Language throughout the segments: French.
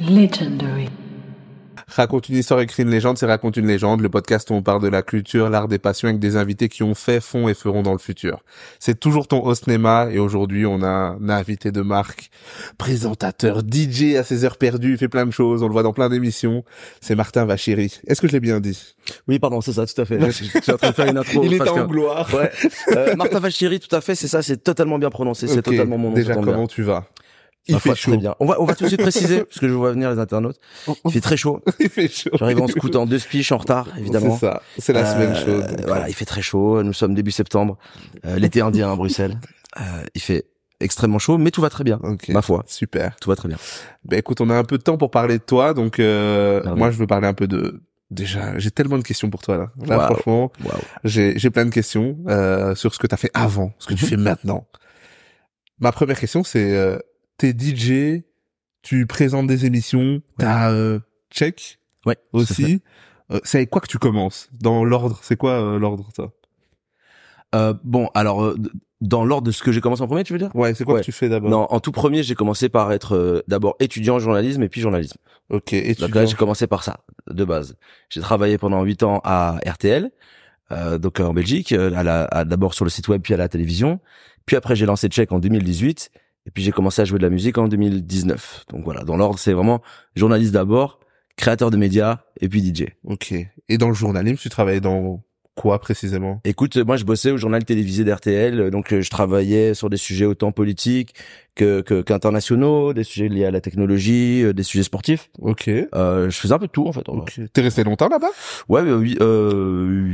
Legendary. Raconte une histoire, écrit une légende, c'est Raconte une légende, le podcast où on parle de la culture, l'art des passions avec des invités qui ont fait, font et feront dans le futur. C'est toujours ton host Nema et aujourd'hui on a un invité de marque, présentateur, DJ à ses heures perdues, il fait plein de choses, on le voit dans plein d'émissions. C'est Martin Vachéry. Est-ce que je l'ai bien dit? Oui, pardon, c'est ça, tout à fait. Je suis en train de faire une intro. Il est en que- gloire. Ouais. Euh, Martin Vachiri, tout à fait, c'est ça, c'est totalement bien prononcé, c'est totalement mon nom. Déjà comment bien. tu vas? Il Ma fait foi, chaud. Très bien. On va, on va tout de suite préciser, parce que je vois venir les internautes. Il fait très chaud. il fait chaud. J'arrive en scoot en deux spiches en retard, évidemment. C'est ça. C'est la semaine Euh, chaude. donc, Voilà, il fait très chaud. Nous sommes début septembre. Euh, L'été indien à Bruxelles. Euh, il fait extrêmement chaud, mais tout va très bien. Ok. Ma foi, Super. tout va très bien. Ben écoute, on a un peu de temps pour parler de toi, donc euh, moi je veux parler un peu de. Déjà, j'ai tellement de questions pour toi là. Là, franchement, Waouh. j'ai j'ai plein de questions euh, sur ce que t'as fait avant, ce que tu fais maintenant. Ma première question, c'est euh, t'es DJ, tu présentes des émissions, t'as euh, check Ouais. aussi. Euh, c'est avec quoi que tu commences? Dans l'ordre, c'est quoi euh, l'ordre ça? Euh, bon, alors, dans l'ordre de ce que j'ai commencé en premier, tu veux dire? Ouais, c'est quoi Ouais. que tu fais d'abord? Non, en tout premier, j'ai commencé par être euh, d'abord étudiant en journalisme et puis journalisme. Ok. Tu Donc là, j'ai commencé par ça, de base. J'ai travaillé pendant huit ans à RTL, euh, donc euh, en Belgique, euh, à à- d'abord sur le site web puis à la télévision. Puis après, j'ai lancé Check en 2018, et puis j'ai commencé à jouer de la musique en 2019. Donc voilà, dans l'ordre, c'est vraiment journaliste d'abord, créateur de médias, et puis DJ. Ok. Et dans le journalisme, tu travaillais dans quoi précisément? Écoute, moi je bossais au journal télévisé d'RTL, euh, donc euh, je travaillais sur des sujets autant politiques que qu'internationaux, des sujets liés à la technologie, euh, des sujets sportifs. Ok. Euh, je faisais un peu de tout en fait. en vrai. Ok. T'es resté longtemps là-bas? Ouais, euh,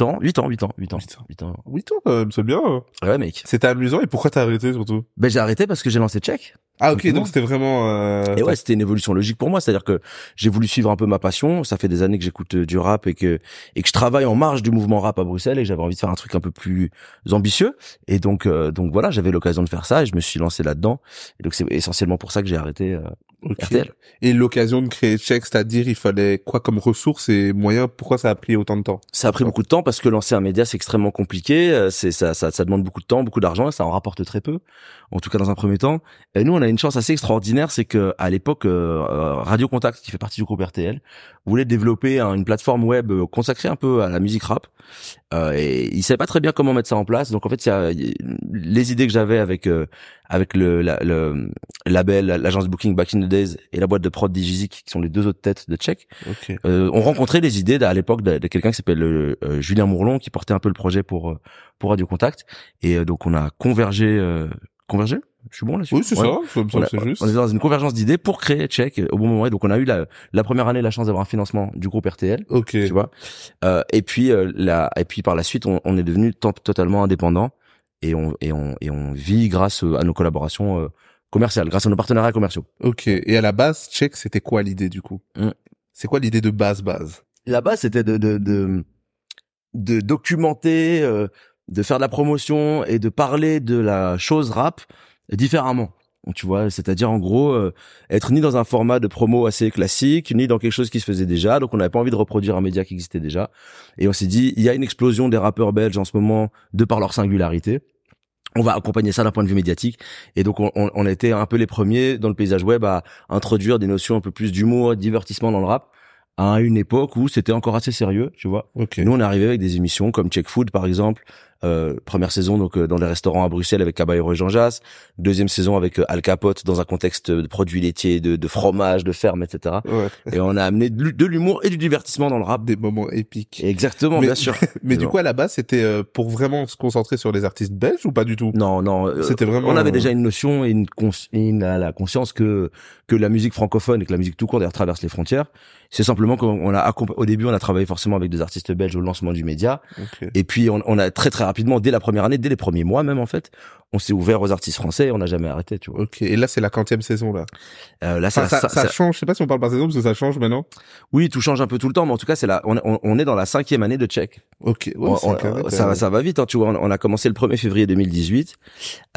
huit, euh, huit ans, huit ans, huit ans, huit ans, Huit ans. huit ans. Oui, toi, euh, c'est bien. hein. Ouais, mec. C'était amusant et pourquoi t'as arrêté surtout? Ben j'ai arrêté parce que j'ai lancé Check. Ah ok, donc c'était vraiment... Euh... Et ouais, c'était une évolution logique pour moi, c'est-à-dire que j'ai voulu suivre un peu ma passion. Ça fait des années que j'écoute euh, du rap et que et que je travaille en marge du mouvement rap à Bruxelles et j'avais envie de faire un truc un peu plus ambitieux. Et donc euh, donc voilà, j'avais l'occasion de faire ça et je me suis lancé là-dedans. Et donc c'est essentiellement pour ça que j'ai arrêté euh, Ok. RTL. Et l'occasion de créer Check, c'est-à-dire il fallait quoi comme ressources et moyens? Pourquoi ça a pris autant de temps? Ça a pris beaucoup de temps parce que lancer un média c'est extrêmement compliqué. euh, C'est ça, ça, ça demande beaucoup de temps, beaucoup d'argent, et ça en rapporte très peu. En tout cas dans un premier temps. Et nous on a une chance assez extraordinaire, c'est que à l'époque euh, euh, Radio Contact, qui fait partie du groupe RTL, voulait développer un- une plateforme web euh, consacrée un peu à la musique rap. Euh, et il savait pas très bien comment mettre ça en place. Donc en fait, y a- y a- les idées que j'avais avec euh, avec le, la- le label, l'agence de booking Back in the Days et la boîte de prod Digizik, qui sont les deux autres têtes de Check, Ok. euh, on rencontrait les idées à l'époque de, de quelqu'un qui s'appelle Julien Mourlon qui portait un peu le projet pour pour Radio Contact et donc on a convergé convergé. Je suis bon là Oui, c'est ça, c'est juste. on était dans une convergence d'idées pour créer Check au bon moment. Et donc on a eu la, la première année la chance d'avoir un financement du groupe RTL Ok. tu vois. Euh, et puis euh, la et puis par la suite on, on est devenu to- totalement indépendant. Et on et on et on vit grâce à nos collaborations euh, commerciales grâce à nos partenariats commerciaux. Ok. Et à la base, Check, c'était quoi l'idée du coup? Hmm. C'est quoi l'idée de base base? Là-bas, c'était de, de, de, de documenter, euh, de faire de la promotion et de parler de la chose rap différemment. Tu vois, c'est-à-dire en gros euh, être ni dans un format de promo assez classique, ni dans quelque chose qui se faisait déjà. Donc on n'avait pas envie de reproduire un média qui existait déjà. Et on s'est dit, il y a une explosion des rappeurs belges en ce moment de par leur singularité. On va accompagner ça d'un point de vue médiatique. Et donc on, on, été un peu les premiers dans le paysage web à introduire des notions un peu plus d'humour, de divertissement dans le rap à une époque où c'était encore assez sérieux, tu vois. Ok. Nous, on est arrivé avec des émissions comme Check Food, par exemple. Euh, première saison donc euh, dans les restaurants à Bruxelles avec Caballero et Jean Jass. Deuxième saison avec euh, Al Capote dans un contexte de produits laitiers, de, de fromage, de ferme, etc. Ouais. Et on a amené de l'hu- de l'humour et du divertissement dans le rap. Des moments épiques. Exactement, Mais- bien sûr. Mais du coup, à la base, c'était euh, pour vraiment se concentrer sur les artistes belges ou pas du tout? Non, non. C'était vraiment, On avait déjà une notion et une, une- la conscience que que la musique francophone et que la musique tout court d'ailleurs traverse les frontières. C'est simplement qu'on a au début on a travaillé forcément avec des artistes belges au lancement du média. Ok. Et puis on, on a très très rapidement, dès la première année, dès les premiers mois même en fait, on s'est ouvert aux artistes français et on n'a jamais arrêté, tu vois. Ok. Et là, c'est la quantième saison là. Euh, là, ça, Enfin, ça, ça- ça ça- change. Je sais pas si on parle par saison parce que ça change maintenant. oui, tout change un peu tout le temps, mais en tout cas, c'est là, on, on, on est dans la cinquième année de Check. Ok. Ouais, On- carré, ça, ça va vite, hein, tu vois. On, a commencé le 1er février 2018.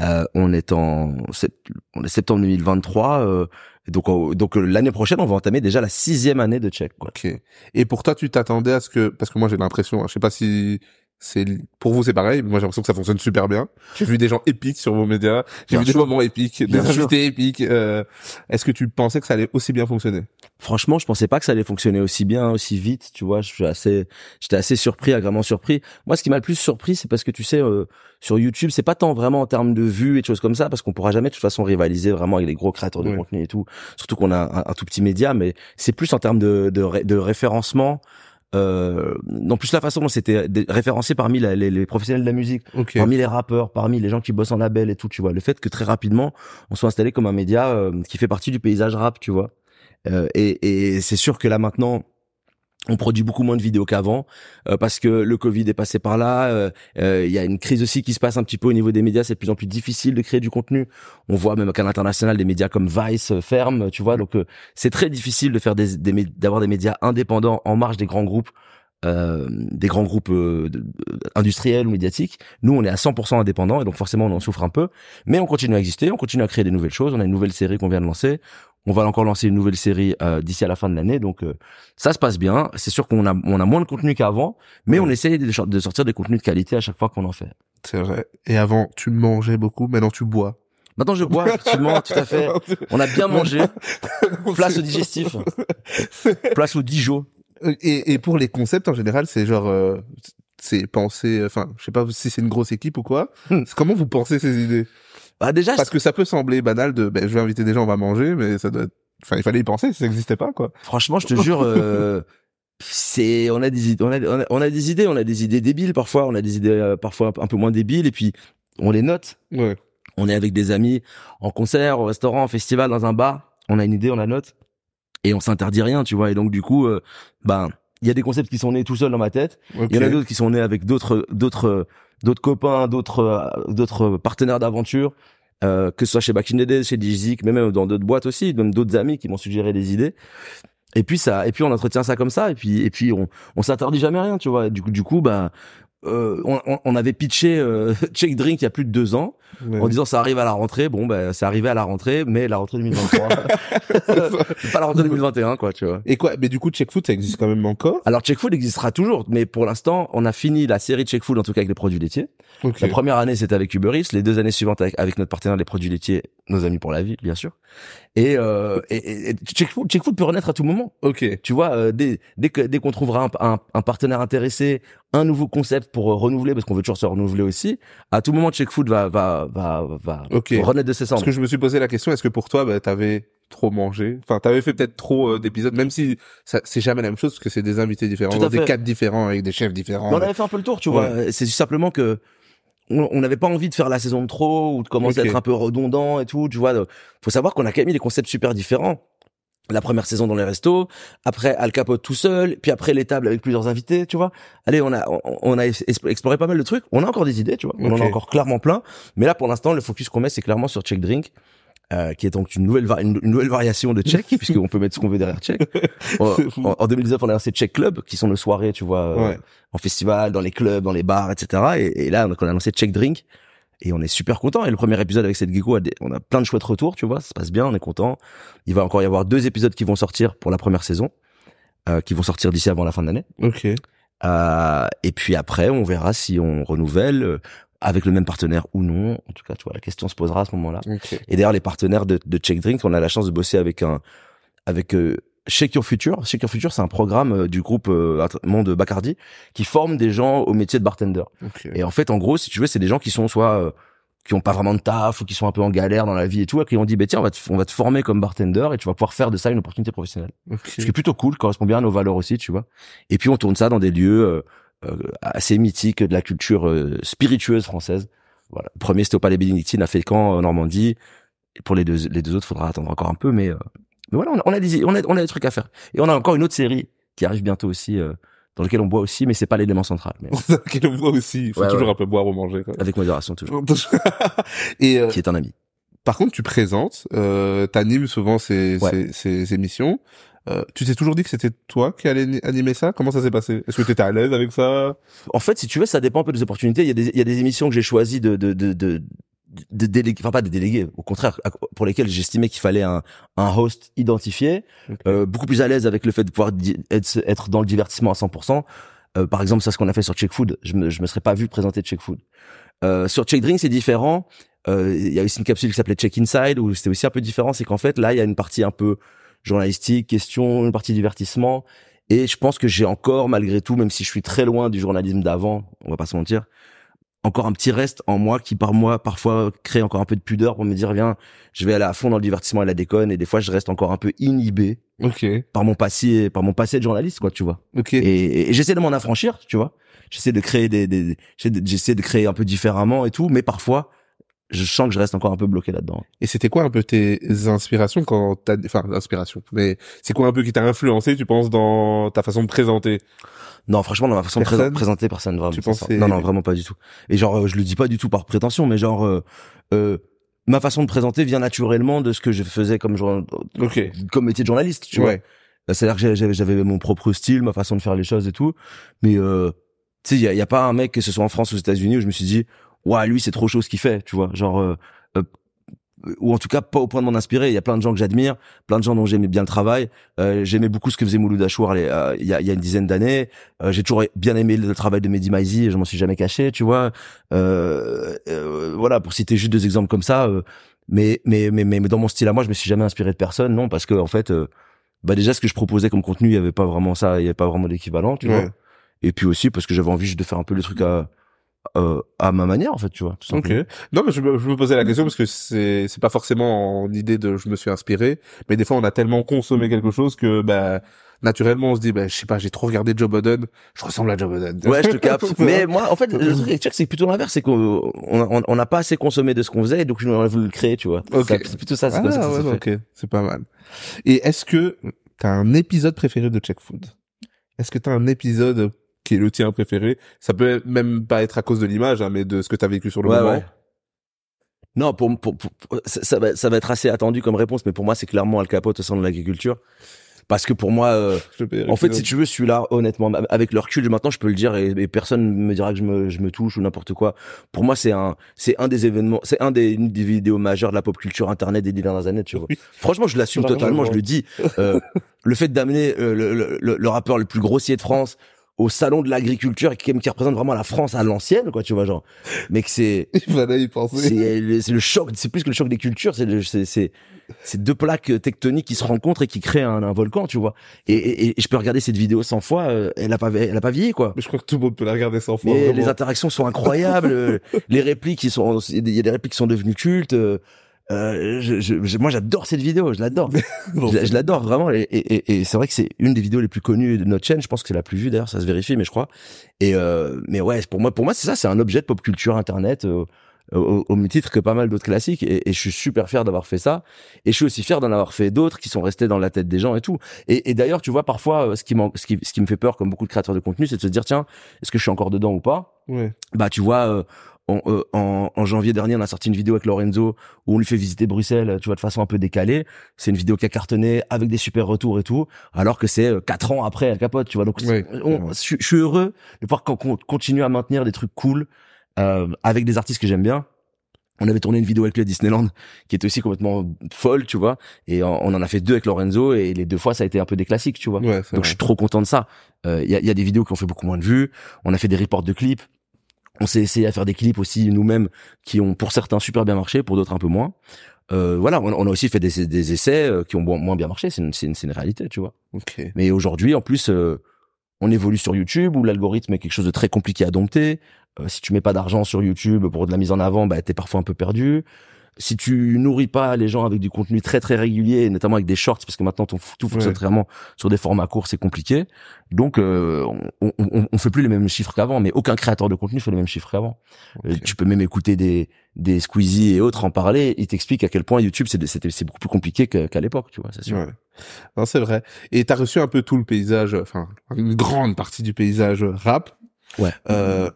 Euh, on est en sept- on est septembre 2023. Euh, donc on- donc euh, l'année prochaine, on va entamer déjà la sixième année de Check. Quoi. Ok. Et pour toi, tu t'attendais à ce que, parce que moi j'ai l'impression, hein, je sais pas si c'est pour vous c'est pareil. Moi j'ai l'impression que ça fonctionne super bien. J'ai vu des gens épiques sur vos médias. J'ai vu des moments épiques, des invités épiques. Euh, Est-ce que tu pensais que ça allait aussi bien fonctionner? Franchement, je pensais pas que ça allait fonctionner aussi bien, aussi vite. Tu vois, je suis assez, j'étais assez surpris, agréablement surpris. Moi, ce qui m'a le plus surpris, c'est parce que tu sais, euh, sur YouTube, c'est pas tant vraiment en termes de vues et de choses comme ça, parce qu'on pourra jamais de toute façon rivaliser vraiment avec les gros créateurs de contenu et tout. Surtout qu'on a un, un, tout petit média, mais c'est plus en termes de, de, de référencement euh, en plus la façon dont c'était référencé parmi la, les, les, professionnels de la musique, parmi les rappeurs, parmi les gens qui bossent en label et tout, tu vois. Le fait que très rapidement on soit installé comme un média euh, qui fait partie du paysage rap, tu vois. Euh, et, et c'est sûr que là maintenant, on produit beaucoup moins de vidéos qu'avant euh, parce que le Covid est passé par là. Euh, euh, il y a une crise aussi qui se passe un petit peu au niveau des médias. C'est de plus en plus difficile de créer du contenu. On voit même qu'à l'international, des médias comme Vice ferment, tu vois. Donc c'est très difficile de faire des, d'avoir des médias indépendants en marge des grands groupes. des grands groupes industriels ou médiatiques. Nous, on est à 100% indépendants et donc forcément, on en souffre un peu. Mais on continue à exister, on continue à créer des nouvelles choses. On a une nouvelle série qu'on vient de lancer. On va encore lancer une nouvelle série euh, d'ici à la fin de l'année, donc euh, ça se passe bien. C'est sûr qu'on a on a moins de contenu qu'avant, mais on essaye de, de, sortir des contenus de qualité à chaque fois qu'on en fait. C'est vrai. Et avant, tu mangeais beaucoup, maintenant tu bois. Maintenant je bois, effectivement, tout à fait. On a bien mangé. Place au digestif. Place au dijo. Et, et pour les concepts en général, c'est genre euh, c'est penser enfin, je sais pas si c'est une grosse équipe ou quoi. Hmm. Comment vous pensez ces idées? Bah déjà, parce que ça peut sembler banal de, ben, je vais inviter des gens, on va manger, mais ça doit, enfin, il fallait y penser, ça n'existait pas, quoi. Franchement, je te jure, euh, c'est, on a des idées, on a, on a, des idées, on a des idées débiles parfois, on a des idées euh, parfois un peu moins débiles, et puis on les note. Ouais. On est avec des amis en concert, au restaurant, en festival, dans un bar, on a une idée, on la note, et on s'interdit rien, tu vois. Et donc du coup, euh, ben, il y a des concepts qui sont nés tout seuls dans ma tête, il y en a d'autres qui sont nés avec d'autres, d'autres d'autres copains, d'autres euh, d'autres partenaires d'aventure, euh, que ce soit chez Back in the Days, chez Digizik, mais même dans d'autres boîtes aussi, même d'autres amis qui m'ont suggéré des idées. Et puis ça, et puis on entretient ça comme ça, et puis et puis on on s'interdit jamais rien, tu vois. Du coup, du coup, bah euh, on, on, avait pitché euh, Check Drink il y a plus de deux ans en disant ça arrive à la rentrée. Bon, ben c'est arrivé à la rentrée, mais la rentrée 2023, pas la rentrée 2021, quoi, tu vois. Et quoi Mais du coup, Check Food, ça existe quand même encore? Alors Check Food existera toujours, mais pour l'instant, on a fini la série Check Food en tout cas avec les produits laitiers. La première année, c'était avec Uber Eats. Les deux années suivantes, avec, avec notre partenaire les produits laitiers, nos amis pour la vie, bien sûr. Et, euh, et, et Check, Food, Check Food peut renaître à tout moment. Ok. Tu vois, euh, dès, dès que dès qu'on trouvera un, un, un, partenaire intéressé, un nouveau concept pour euh, renouveler, parce qu'on veut toujours se renouveler aussi, à tout moment, Check Food va va va va renaître de ses cendres. Parce que je me suis posé la question, est-ce que pour toi, bah, t'avais trop mangé? Enfin, t'avais fait peut-être trop euh, d'épisodes, même si c'est jamais la même chose, parce que c'est des invités différents, des cadres différents, avec des chefs différents. on avait fait un peu le tour, tu vois. C'est simplement que on n'avait pas envie de faire la saison de trop ou de commencer à être un peu redondant et tout, tu vois. Faut savoir qu'on a quand même mis des concepts super différents. La première saison dans les restos, après Al Capote tout seul, puis après les tables avec plusieurs invités, tu vois. Allez, on a on a exploré pas mal de trucs. On a encore des idées, tu vois. On en a encore clairement plein. Mais là, pour l'instant, le focus qu'on met, c'est clairement sur Check Drink. Euh, qui est donc une nouvelle, une, nouvelle variation de Check, puisqu'on peut mettre ce qu'on veut derrière Check. En, en, 2019, on a lancé Check Club, qui sont nos soirées, tu vois, euh, en festival, dans les clubs, dans les bars, etc. Et, et là, on a lancé Check Drink, et on est super content. Et le premier épisode avec cette Gecko, on a plein de chouettes retours, tu vois, ça se passe bien, on est content. Il va encore y avoir deux épisodes qui vont sortir pour la première saison, euh, qui vont sortir d'ici avant la fin de l'année. Ok. Euh, et puis après, on verra si on renouvelle avec le même partenaire ou non. En tout cas, tu vois, la question se posera à ce moment-là. Et d'ailleurs, les partenaires de, de Check Drink, on a la chance de bosser avec un, avec euh, Shake Your Future. Shake Your Future, c'est un programme euh, du groupe euh, Monde Bacardi qui forme des gens au métier de bartender. Et en fait, en gros, si tu veux, c'est des gens qui sont soit euh, qui ont pas vraiment de taf ou qui sont un peu en galère dans la vie et tout, et qui ont dit, bah, tiens, on va, te, on va te former comme bartender et tu vas pouvoir faire de ça une opportunité professionnelle. Ce qui est plutôt cool, correspond bien à nos valeurs aussi, tu vois. Et puis on tourne ça dans des lieux euh, assez mythique de la culture euh, spiritueuse française. Voilà. Le premier, c'était au Palais Bénédictine à Fécamp, en Normandie. Et pour les deux, les deux autres, faudra attendre encore un peu, mais, euh, mais voilà, on a, on a, des, on a, on a des trucs à faire. Et on a encore une autre série qui arrive bientôt aussi, dans lequel on boit aussi, mais c'est pas l'élément central. Mais... dans lequel on boit aussi. Il faut toujours un peu boire ou manger. Quoi. Avec modération toujours. Et qui est un ami. Par contre, tu présentes, euh, t'animes souvent ces, ces, ces, émissions. Euh, tu t'es toujours dit que c'était toi qui allais animer ça? Comment ça s'est passé? Est-ce que tu étais à l'aise avec ça? En fait, si tu veux, ça dépend un peu des opportunités. Il y a des, il y a des émissions que j'ai choisi de, de, de, de de déléguer, enfin pas de déléguer, au contraire, pour lesquelles j'estimais qu'il fallait un, un host identifié, euh, beaucoup plus à l'aise avec le fait de pouvoir être, être dans le divertissement à 100%. Euh, par exemple, ça, ce qu'on a fait sur Check Food, je me, je me serais pas vu présenter Check Food. Euh, sur Check Drink, c'est différent. Euh, Il y a aussi une capsule qui s'appelait Check Inside où c'était aussi un peu différent. C'est qu'en fait, là, il y a une partie un peu journalistique, question, une partie divertissement. Et je pense que j'ai encore, malgré tout, même si je suis très loin du journalisme d'avant, on va pas se mentir, encore un petit reste en moi qui par moi parfois crée encore un peu de pudeur pour me dire viens je vais aller à fond dans le divertissement et la déconne et des fois je reste encore un peu inhibé Ok. par mon passé par mon passé de journaliste quoi tu vois Ok. et, et j'essaie de m'en affranchir tu vois j'essaie de créer des, des j'essaie de- j'essaie de créer un peu différemment et tout mais parfois je sens que je reste encore un peu bloqué là-dedans Et c'était quoi un peu tes inspirations quand t'as, enfin, inspiration, mais c'est quoi un peu qui t'a influencé, tu penses, dans ta façon de présenter? non franchement dans ma façon de présenter, personne vraiment Tu c'est- non non vraiment pas du tout et genre euh, je le dis pas du tout par prétention mais genre euh, euh, ma façon de présenter vient naturellement de ce que je faisais comme jour- Ok. comme métier de journaliste tu vois Ouais. Bah, C'est-à-dire que j'avais, mon propre style, ma façon de faire les choses et tout. Mais euh, tu sais, il y y a pas un mec, que ce soit en France ou aux États-Unis, où je me suis dit, ouais, lui, c'est trop chaud ce qu'il fait, tu vois. Genre, euh, euh, ou en tout cas pas au point de m'en inspirer. Il y a plein de gens que j'admire, plein de gens dont j'aimais bien le travail. Euh, j'aimais beaucoup ce que faisait Mouloud Achour euh, il y, a, il y a une dizaine d'années. Euh, j'ai toujours bien aimé le travail de Mehdi Maizi, je m'en suis jamais caché, tu vois. Euh, euh, voilà, pour citer juste deux exemples comme ça. mais, mais, mais, mais, mais dans mon style à moi, je me suis jamais inspiré de personne, non, parce que en fait, bah déjà ce que je proposais comme contenu, il y avait pas vraiment ça, il y avait pas vraiment d'équivalent, tu Ouais. vois. Et puis aussi parce que j'avais envie juste de faire un peu le truc à euh, à ma manière en fait, tu vois. tout Ok. Non, mais je me, je me posais la question parce que c'est, c'est pas forcément en idée de je me suis inspiré, mais des fois on a tellement consommé quelque chose que, bah, naturellement on se dit, bah, je sais pas, j'ai trop regardé Joe Budden, je ressemble à Joe Budden. Ouais, je te capte. mais moi, en fait, le truc c'est plutôt l'inverse, c'est qu'on on, on n'a pas assez consommé de ce qu'on faisait, donc on a voulu le créer, tu vois. Ok. C'est plutôt ça, c'est Ah, comme ça que ça ouais, s'est fait. ok, c'est pas mal. Et est-ce que t'as un épisode préféré de Check Food? Est-ce que t'as un épisode qui est le tien préféré Ça peut même pas être à cause de l'image, hein, mais de ce que t'as vécu sur le Ouais, moment. ouais. Non, pour, pour, pour- ça, va, ça va être assez attendu comme réponse, mais pour moi, c'est clairement Al Capote au sein de l'agriculture. Parce que pour moi, euh, En fait, si tu veux, celui-là, honnêtement, avec le recul, maintenant, je peux le dire et, et personne me dira que je me, je me touche ou n'importe quoi. Pour moi, c'est un, c'est un des événements, c'est un des, une des vidéos majeures de la pop culture internet des dernières années, tu vois. Oui. Franchement, je l'assume totalement, je le dis. Euh, le fait d'amener euh, le, le, le rappeur le plus grossier de France au salon de l'agriculture qui, qui représente vraiment la France à l'ancienne, quoi, tu vois, genre. Mais que c'est, Il fallait y penser. c'est le, choc, c'est plus que le choc des cultures, c'est c'est c'est deux plaques tectoniques qui se rencontrent et qui créent un, un volcan, tu vois. Et, et, et je peux regarder cette vidéo 100 fois, euh, elle a pas elle a pas vieilli quoi. Mais je crois que tout le monde peut la regarder 100 fois. Mais les interactions sont incroyables, euh, les répliques qui sont il y a des répliques qui sont devenues cultes. Euh, je, je- moi j'adore cette vidéo, je l'adore. Bon, je, je l'adore vraiment et, et, et- et c'est vrai que c'est une des vidéos les plus connues de notre chaîne. Je pense que c'est la plus vue d'ailleurs, ça se vérifie, mais je crois. Et euh, mais ouais, pour moi, pour moi, c'est ça, c'est un objet de pop culture internet euh, au, au même titre que pas mal d'autres classiques. Et, et je suis super fier d'avoir fait ça. Et je suis aussi fier d'en avoir fait d'autres qui sont restés dans la tête des gens et tout. Et, et d'ailleurs, tu vois, parfois, euh, ce qui, ce qui ce qui me fait peur, comme beaucoup de créateurs de contenu, c'est de se dire tiens, est-ce que je suis encore dedans ou pas? Ouais. bah tu vois euh, on- euh, en, en janvier dernier on a sorti une vidéo avec Lorenzo où on lui fait visiter Bruxelles tu vois de façon un peu décalée c'est une vidéo qui a cartonné avec des super retours et tout alors que c'est euh, quatre ans après Al Capote tu vois donc on- je, je suis heureux de voir qu'on continue à maintenir des trucs cool euh, avec des artistes que j'aime bien on avait tourné une vidéo avec lui à Disneyland qui était aussi complètement folle tu vois et on, on en a fait deux avec Lorenzo et les deux fois ça a été un peu des classiques tu vois Ouais, donc vrai. je suis trop content de ça. Il y, a, y a des vidéos qui ont fait beaucoup moins de vues. On a fait des reports de clips. On s'est essayé à faire des clips aussi nous-mêmes qui ont pour certains super bien marché, pour d'autres un peu moins. Euh, voilà, on, on a aussi fait des, des essais euh, qui ont moins bien marché. C'est une, c'est une, une réalité, tu vois. Mais aujourd'hui, en plus, euh, on évolue sur YouTube où l'algorithme est quelque chose de très compliqué à dompter. Euh, si tu mets pas d'argent sur YouTube pour de la mise en avant, bah t'es parfois un peu perdu. Si tu nourris pas les gens avec du contenu très très régulier, notamment avec des shorts, parce que maintenant ton, tout fonctionne vraiment sur des formats courts, c'est compliqué. Donc euh, on, on, on fait plus les mêmes chiffres qu'avant, mais aucun créateur de contenu fait les mêmes chiffres qu'avant. Euh, tu peux même écouter des des Squeezie et autres en parler. Ils t'expliquent à quel point YouTube c'est c'est beaucoup plus compliqué qu'à l'époque, tu vois, c'est sûr. Ouais. Non, c'est vrai. Et t'as reçu un peu tout le paysage, enfin, une grande partie du paysage rap. Ouais. Euh,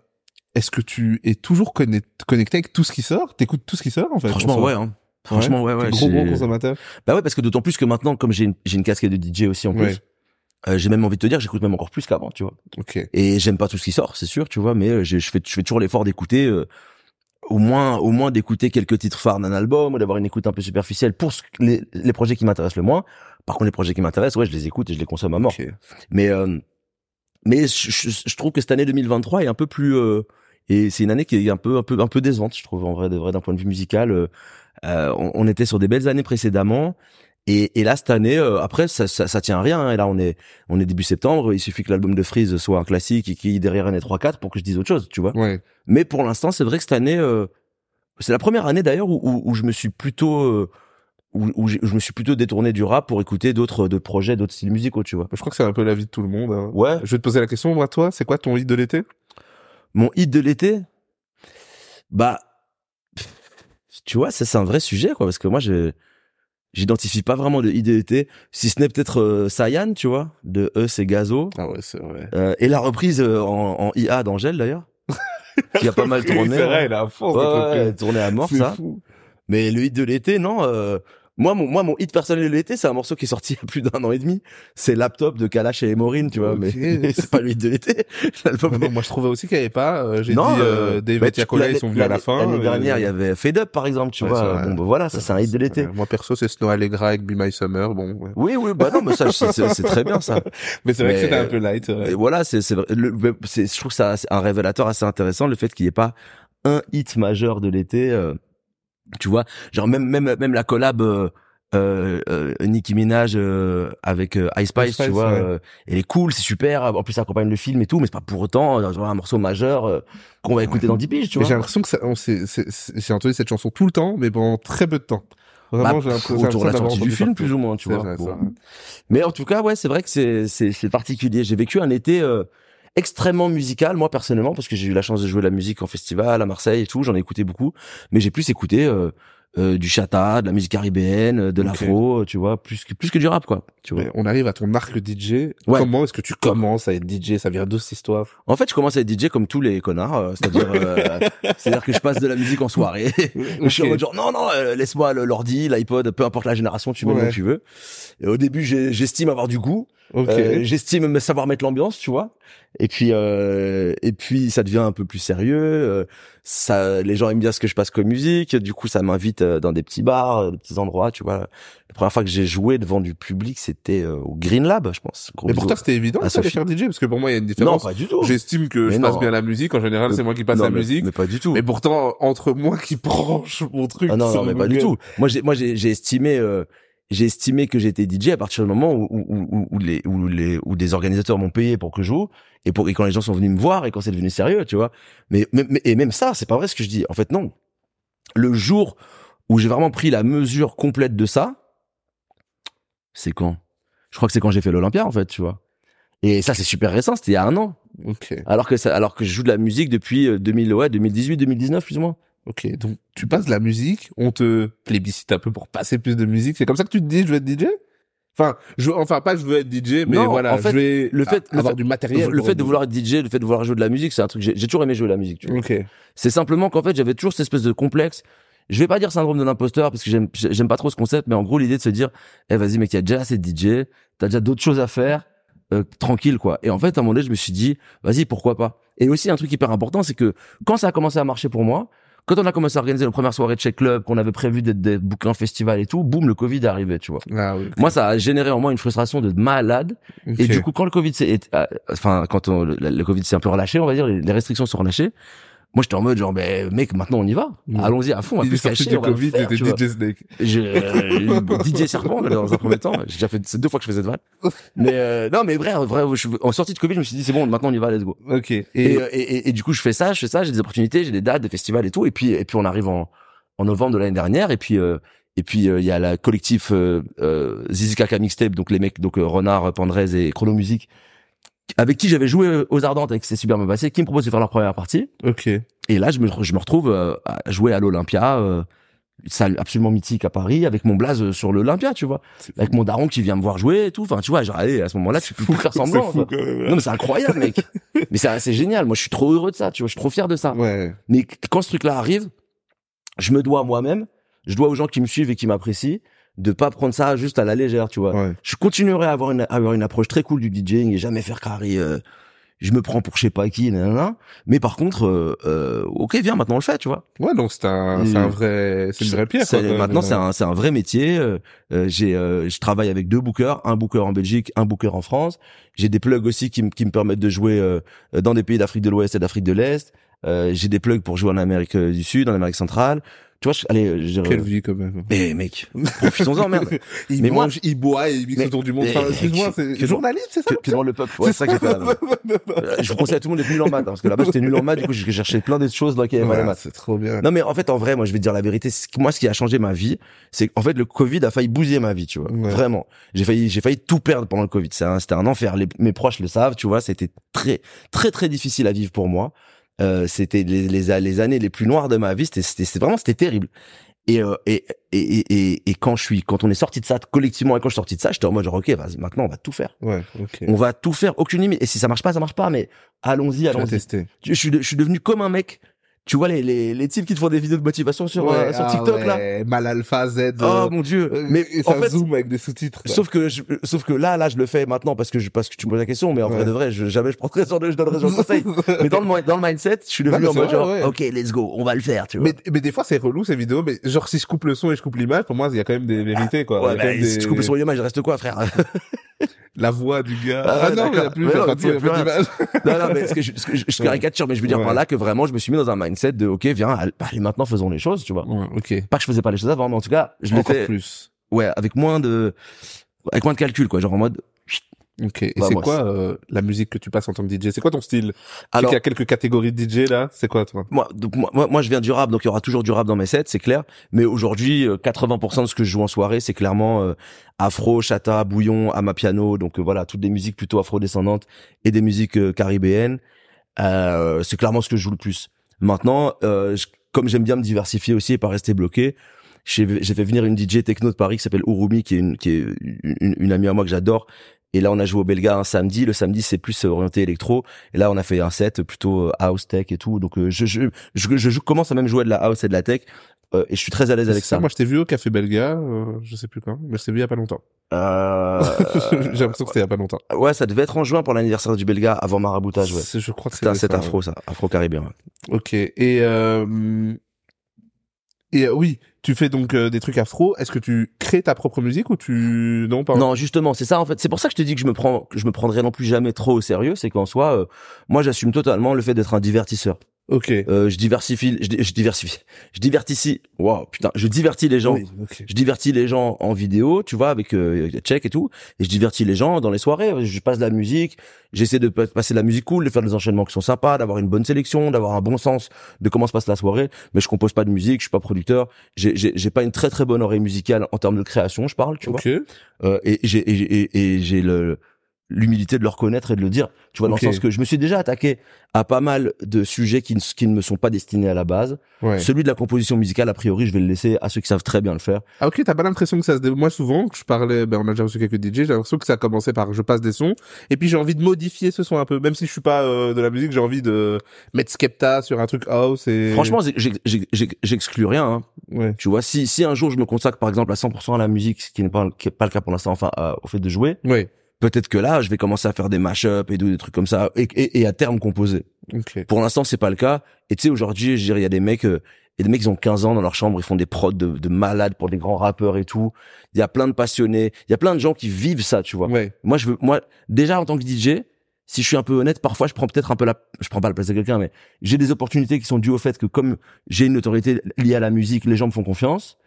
est-ce que tu es toujours conne- connecté avec tout ce qui sort? T'écoutes tout ce qui sort, en fait Franchement, en ouais. Hein. Franchement, ouais, ouais. T'es gros, gros consommateur Bah ouais, parce que d'autant plus que maintenant, comme j'ai une, une casquette de DJ aussi en plus, Ouais. euh, j'ai même envie de te dire, j'écoute même encore plus qu'avant, tu vois. Ok. Et j'aime pas tout ce qui sort, c'est sûr, tu vois, mais euh, je, je fais, je fais toujours l'effort d'écouter, euh, au moins, au moins d'écouter quelques titres phares d'un album, ou d'avoir une écoute un peu superficielle pour ce les, les projets qui m'intéressent le moins. Par contre, les projets qui m'intéressent, ouais, je les écoute et je les consomme à mort. Ok. Mais euh, mais je, je- je trouve que cette année 2023 est un peu plus euh, et c'est une année qui est un peu un peu un peu décevante je trouve en vrai de vrai d'un point de vue musical euh, euh, on, on était sur des belles années précédemment et, et là cette année euh, après ça, ça ça tient à rien hein. et là on est on est début septembre il suffit que l'album de Freeze soit un classique et qu'il y ait derrière un 3 4 pour que je dise autre chose tu vois Ouais. mais pour l'instant c'est vrai que cette année euh, c'est la première année d'ailleurs où, où, où je me suis plutôt euh, où, où je me suis plutôt détourné du rap pour écouter d'autres d'autres projets d'autres styles musicaux tu vois Je crois que c'est un peu la vie de tout le monde. hein. ouais Je vais te poser la question, moi, toi, c'est quoi ton hit de l'été? Mon hit de l'été Bah, tu vois, ça c'est un vrai sujet, quoi, parce que moi, je j'identifie pas vraiment de hit de l'été, si ce n'est peut-être euh, Sayan, tu vois, de Eus et Gazo, Ah ouais, c'est vrai. euh, et la reprise euh, en, en IA d'Angèle d'ailleurs, qui a pas mal tourné. C'est vrai, ouais. il a à fond. Ouais, ouais, tourné à mort C'est ça. fou. Mais le hit de l'été, non. euh, moi, mon, moi, mon hit personnel de l'été, c'est un morceau qui est sorti il y a plus d'un an et demi. C'est Laptop de Kalash et Maureen, tu vois. Mais, mais c'est pas le hit de l'été. Non, moi, je trouvais aussi qu'il n'y avait pas. euh, J'ai dit, Non, euh, euh, Dave bah, et ils sont venus à la fin. L'année euh, dernière, il y avait Fade Up, par exemple, tu Ouais, vois. Bon, bah, voilà, ça, c'est un hit de l'été. Moi, perso, c'est Snow Allegra avec Be My Summer. Bon, ouais. Oui, oui, bah non, mais ça, c'est- très bien, ça. Mais c'est vrai que c'était un peu light. ouais. Et voilà, c'est, c'est, je trouve ça un révélateur assez intéressant, le fait qu'il n'y ait pas un hit majeur de l'été, euh, tu vois. Genre, même, même, même la collab, euh, euh, euh, Nicki Minaj euh, avec euh, Ice Spice, Ice Spice, tu vois, ouais. elle est cool, c'est super. En plus, ça accompagne le film et tout, mais c'est pas pour autant genre un morceau majeur euh, qu'on va écouter dans 10 piges, tu Mais vois. j'ai l'impression que ça, on j'ai entendu cette chanson tout le temps, mais pendant très peu de temps. Vraiment, Bah, j'ai autour de la sortie du film, plus ou moins, tu vois. vrai, Bon. Mais en tout cas, ouais, c'est vrai que c'est c'est c'est particulier. J'ai vécu un été euh, extrêmement musical, moi personnellement, parce que j'ai eu la chance de jouer la musique en festival à Marseille et tout. J'en ai écouté beaucoup, mais j'ai plus écouté euh, euh, du chata, de la musique caribéenne, de l'afro, tu vois, plus que plus que du rap, quoi. Tu vois. Mais on arrive à ton arc DJ. Ouais. Comment est-ce que tu commences à être DJ Ça vient d'où cette histoire En fait, je commence à être DJ comme tous les connards, euh, c'est-à-dire, euh, c'est-à-dire que je passe de la musique en soirée. Je suis en mode genre non non euh, laisse-moi l'ordi, l'iPod, peu importe la génération, tu mets Ouais. que tu veux. Et au début, j'estime avoir du goût. Ok. Euh, J'estime me savoir mettre l'ambiance, tu vois. Et puis euh, et puis ça devient un peu plus sérieux. euh, ça, les gens aiment bien ce que je passe comme musique. Du coup, ça m'invite euh, dans des petits bars, euh, des petits endroits, tu vois. La première fois que j'ai joué devant du public, c'était euh, au Green Lab, je pense. Gros Mais pour toi, c'était évident de faire DJ parce que pour moi, il y a une non, différence. pas du tout. J'estime que Mais je passe non. bien la musique. En général, c'est moi qui passe Non, la mais- musique. mais pas du tout. Mais pourtant, entre moi qui branche mon truc. Ah non, non, mais pas du tout. Moi, j'ai, moi, j'ai, j'ai estimé, euh, j'ai estimé que j'étais DJ à partir du moment où, où, où, où les, où les, où des organisateurs m'ont payé pour que je joue et pour, et quand les gens sont venus me voir et quand c'est devenu sérieux, tu vois. Mais, mais, et même ça, c'est pas vrai ce que je dis. En fait, non. Le jour où j'ai vraiment pris la mesure complète de ça, c'est quand? Je crois que c'est quand j'ai fait l'Olympia, en fait, tu vois. Et ça, c'est super récent, c'était il y a un an. Ok. Alors que ça, alors que je joue de la musique depuis euh, 2000, ouais, 2018, 2019, plus ou moins. Ok. Donc, tu passes de la musique, on te plébiscite un peu pour passer plus de musique. C'est comme ça que tu te dis, je veux être DJ? Enfin, je, enfin, pas je veux être DJ, mais Non, voilà, en fait, je vais le fait- le avoir fait- du matériel. le fait de vouloir être DJ, le fait de vouloir jouer de la musique, c'est un truc. J'ai toujours aimé jouer de la musique. Tu vois. Ok. C'est simplement qu'en fait, j'avais toujours cette espèce de complexe. Je vais pas dire syndrome de l'imposteur parce que j'aime j'aime pas trop ce concept, mais en gros l'idée de se dire, eh vas-y mec, il y a déjà assez de DJ, t'as déjà d'autres choses à faire, euh, tranquille quoi. Et en fait, à un moment donné, je me suis dit, vas-y pourquoi pas? Et aussi un truc hyper important, c'est que quand ça a commencé à marcher pour moi, quand on a commencé à organiser nos premières soirées de check club, qu'on avait prévu d'être des bouquins festival et tout, boum, le Covid est arrivé, tu vois. Ah oui. Moi, ça a généré en moi une frustration de malade. Et du coup, quand le Covid s'est, euh, enfin, quand on- le, le Covid s'est un peu relâché, on va dire, les les restrictions sont relâchées. Moi, j'étais en mode genre, mais mec, maintenant on y va. Allons-y à fond, on va plus cacher. du on va Covid, faire. DJ Snake. Je, euh, DJ Serpent dans un premier temps. J'ai déjà fait c'est deux fois que je faisais cette vanne. Mais euh, non, mais vrai, vrai, je, en sortie de Covid, je me suis dit c'est bon, maintenant on y va, let's go. Ok. Et, Et, euh, et, et, et du coup, je fais ça, je fais ça, j'ai des opportunités, j'ai des dates, des festivals et tout. Et puis, et puis on arrive en, en novembre de l'année dernière. Et puis, euh, et puis euh, il y a la collectif euh, euh, Zizi Kaka mixtape, donc les mecs, donc Renard, Pandrez et Chrono Music, avec qui j'avais joué aux Ardentes avec ces super passé, qui me propose de faire leur première partie. ok. Et là, je me, je me retrouve euh, à jouer à l'Olympia. Euh, une salle absolument mythique à Paris avec mon blaze euh, sur l'Olympia tu vois avec mon daron qui vient me voir jouer et tout enfin tu vois genre allez à ce moment-là tu peux plus faire semblant C'est fou, quoi. quand même. non mais c'est incroyable mec mais c'est c'est génial moi je suis trop heureux de ça tu vois je suis trop fier de ça Ouais. mais quand ce truc-là arrive, je me dois à moi-même, je dois aux gens qui me suivent et qui m'apprécient de pas prendre ça juste à la légère, tu vois. Ouais. Je continuerai à avoir une, à avoir une approche très cool du DJing et jamais faire carré euh, je me prends pour je sais pas qui, nanana. mais par contre, euh, euh, ok, viens, maintenant on le fait, tu vois. Ouais, donc c'est un, c'est un vrai, c'est une vraie pierre. Quoi, maintenant, c'est un, c'est un vrai métier. euh, euh, j'ai, euh, je travaille avec deux bookers, un booker en Belgique, un booker en France. J'ai des plugs aussi qui, me- qui me permettent de jouer euh, dans des pays d'Afrique de l'Ouest et d'Afrique de l'Est. Euh, j'ai des plugs pour jouer en Amérique du Sud, en Amérique centrale. Tu vois, je, allez, je, Quelle vie, quand même. mais mec, profitons-en, merde. il Mais moi- mange, il boit et il mixe autour du monde. Enfin, excuse-moi, c'est journaliste, c'est ça? Que, dans le peuple, ouais, c'est ça que là-bas. Euh, Je vous conseille à tout le monde d'être nul en maths, hein, parce que là-bas j'étais nul en maths, du coup j'ai cherché plein de choses dans lesquelles il y avait maths. c'est trop bien. Non mais en fait en vrai moi je vais te dire la vérité moi ce qui a changé ma vie c'est qu'en fait le Covid a failli bousiller ma vie tu vois Ouais. vraiment j'ai failli j'ai failli tout perdre pendant le Covid c'est un, c'était un enfer Les- mes proches le savent tu vois c'était très très très difficile à vivre pour moi euh, c'était les, les les années les plus noires de ma vie c'était c'était vraiment c'était terrible et, euh, et, et, et, et, quand je suis, quand on est sorti de ça collectivement et quand je suis sorti de ça, j'étais en mode genre, ok, vas-y, maintenant on va tout faire. Ouais. On va tout faire, aucune limite. Et si ça marche pas, ça marche pas, mais allons-y, vas allons-y. tester. Je, je suis, de- je suis devenu comme un mec. Tu vois les, les, les types qui te font des vidéos de motivation sur, euh, sur ah TikTok là. ouais, Mal alpha Z. Oh euh, mon dieu. euh, mais et en ça fait, zoom avec des sous-titres. sauf que je, sauf que là, là, je le fais maintenant parce que je, parce que tu me poses la question, mais en Ouais. vrai de vrai, je, jamais je prendrai ce genre de, je donnerai ce conseil. mais dans le, dans le mindset, je suis devenu en mode genre, ouais. ok, let's go, on va le faire, tu vois. Mais, mais des fois c'est relou ces vidéos, mais genre si je coupe le son et je coupe l'image, pour moi il y a quand même des vérités quoi. Ouais, bah, si des- tu coupes sur l'image, il reste quoi, frère? La voix du gars. Ah, Ah, non, mais il y a plus, non, son, mais ce que je, ce que je, je caricature, mais je veux dire Ouais. par là que vraiment, je me suis mis dans un mindset de, ok, viens, allez, maintenant faisons les choses, tu vois. Ouais, ok. Pas que je faisais pas les choses avant, mais en tout cas, je l'ai fait, plus. ouais, avec moins de, avec moins de calcul, quoi, genre en mode, Ok. Et Bah, c'est quoi euh, la musique que tu passes en tant que DJ? C'est quoi ton style? Alors, Il y a quelques catégories de DJ là. C'est quoi toi? Moi, donc, moi, moi, je viens du rap, donc il y aura toujours du rap dans mes sets, c'est clair. Mais aujourd'hui, euh, 80% de ce que je joue en soirée, c'est clairement euh, afro, chata, bouillon, amapiano, donc euh, voilà, toutes des musiques plutôt afro-descendantes et des musiques euh, caribéennes. Euh, c'est clairement ce que je joue le plus. Maintenant, euh, je- comme j'aime bien me diversifier aussi et pas rester bloqué, j'ai fait venir une DJ techno de Paris qui s'appelle Urumi, qui est une, qui est une, une amie à moi que j'adore. Et là, on a joué au Belga un samedi. Le samedi, c'est plus orienté électro. Et là, on a fait un set plutôt euh, house tech et tout. Donc, euh, je, je, je, je, je commence à même jouer de la house et de la tech. Euh, et je suis très à l'aise avec ça. Moi je t'ai vu au Café Belga, euh, je sais plus quand, mais je t'ai vu il y a pas longtemps. Euh, J'ai l'impression que c'était il y a pas longtemps. ouais, ça devait être en juin pour l'anniversaire du Belga avant maraboutage. Ouais. Je crois que C'était set ça, afro, ça, afro-caribéen. ouais. Ok. Et euh, et euh, oui, tu fais donc euh, des trucs afro. Est-ce que tu crées ta propre musique ou tu non pas? Non, justement, c'est ça en fait. C'est pour ça que je te dis que je me prends, que je me prendrai non plus jamais trop au sérieux. C'est qu'en soi, euh, moi, j'assume totalement le fait d'être un divertisseur. Ok. Euh, je diversifie, je, je diversifie, je divertis. Wow, putain, je divertis les gens. Oui. Je divertis les gens en vidéo, tu vois, avec euh, check et tout, et je divertis les gens dans les soirées. Je passe de la musique, j'essaie de pa- passer de la musique cool, de faire des enchaînements qui sont sympas, d'avoir une bonne sélection, d'avoir un bon sens de comment se passe la soirée. Mais je compose pas de musique, je suis pas producteur, j'ai pas une très très bonne oreille musicale en termes de création, je parle, tu vois. Ok. Euh, et j'ai et, j'ai- et, et j'ai le l'humilité de le reconnaître et de le dire, tu vois, dans le sens que je me suis déjà attaqué à pas mal de sujets qui ne, qui ne me sont pas destinés à la base. Ouais. Celui de la composition musicale, a priori, je vais le laisser à ceux qui savent très bien le faire. Ah ok, t'as pas l'impression que ça se dé... Moi souvent, je parlais, ben on a déjà reçu quelques DJ, j'ai l'impression que ça a commencé par je passe des sons, et puis j'ai envie de modifier ce son un peu, même si je suis pas euh, de la musique, j'ai envie de mettre Skepta sur un truc house et... Franchement, j'exclus rien. Hein. ouais. Tu vois, si si un jour je me consacre par exemple à 100% à la musique, ce qui n'est pas qui est pas le cas pour l'instant, enfin à- au fait de jouer, Ouais. Peut-être que là, je vais commencer à faire des mash-up et des trucs comme ça, et, et, et à terme composer. Ok. Pour l'instant, c'est pas le cas. Et tu sais, aujourd'hui, je dirais, il y a des mecs, euh, il y a des mecs qui ont 15 ans dans leur chambre, ils font des prods de, de malades pour des grands rappeurs et tout. Il y a plein de passionnés, il y a plein de gens qui vivent ça, tu vois. Ouais. Moi, je veux, moi, déjà en tant que DJ, si je suis un peu honnête, parfois je prends peut-être un peu la, je prends pas la place de quelqu'un, mais j'ai des opportunités qui sont dues au fait que comme j'ai une autorité liée à la musique, les gens me font confiance.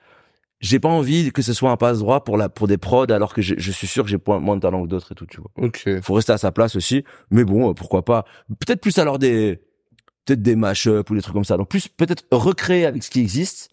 J'ai pas envie que ce soit un passe droit pour la, pour des prods, alors que je, je suis sûr que j'ai moins de talent que d'autres et tout, tu vois. Ok. Faut rester à sa place aussi. Mais bon, euh, pourquoi pas. Peut-être plus alors des, peut-être des mash-up ou des trucs comme ça. Donc plus, peut-être recréer avec ce qui existe,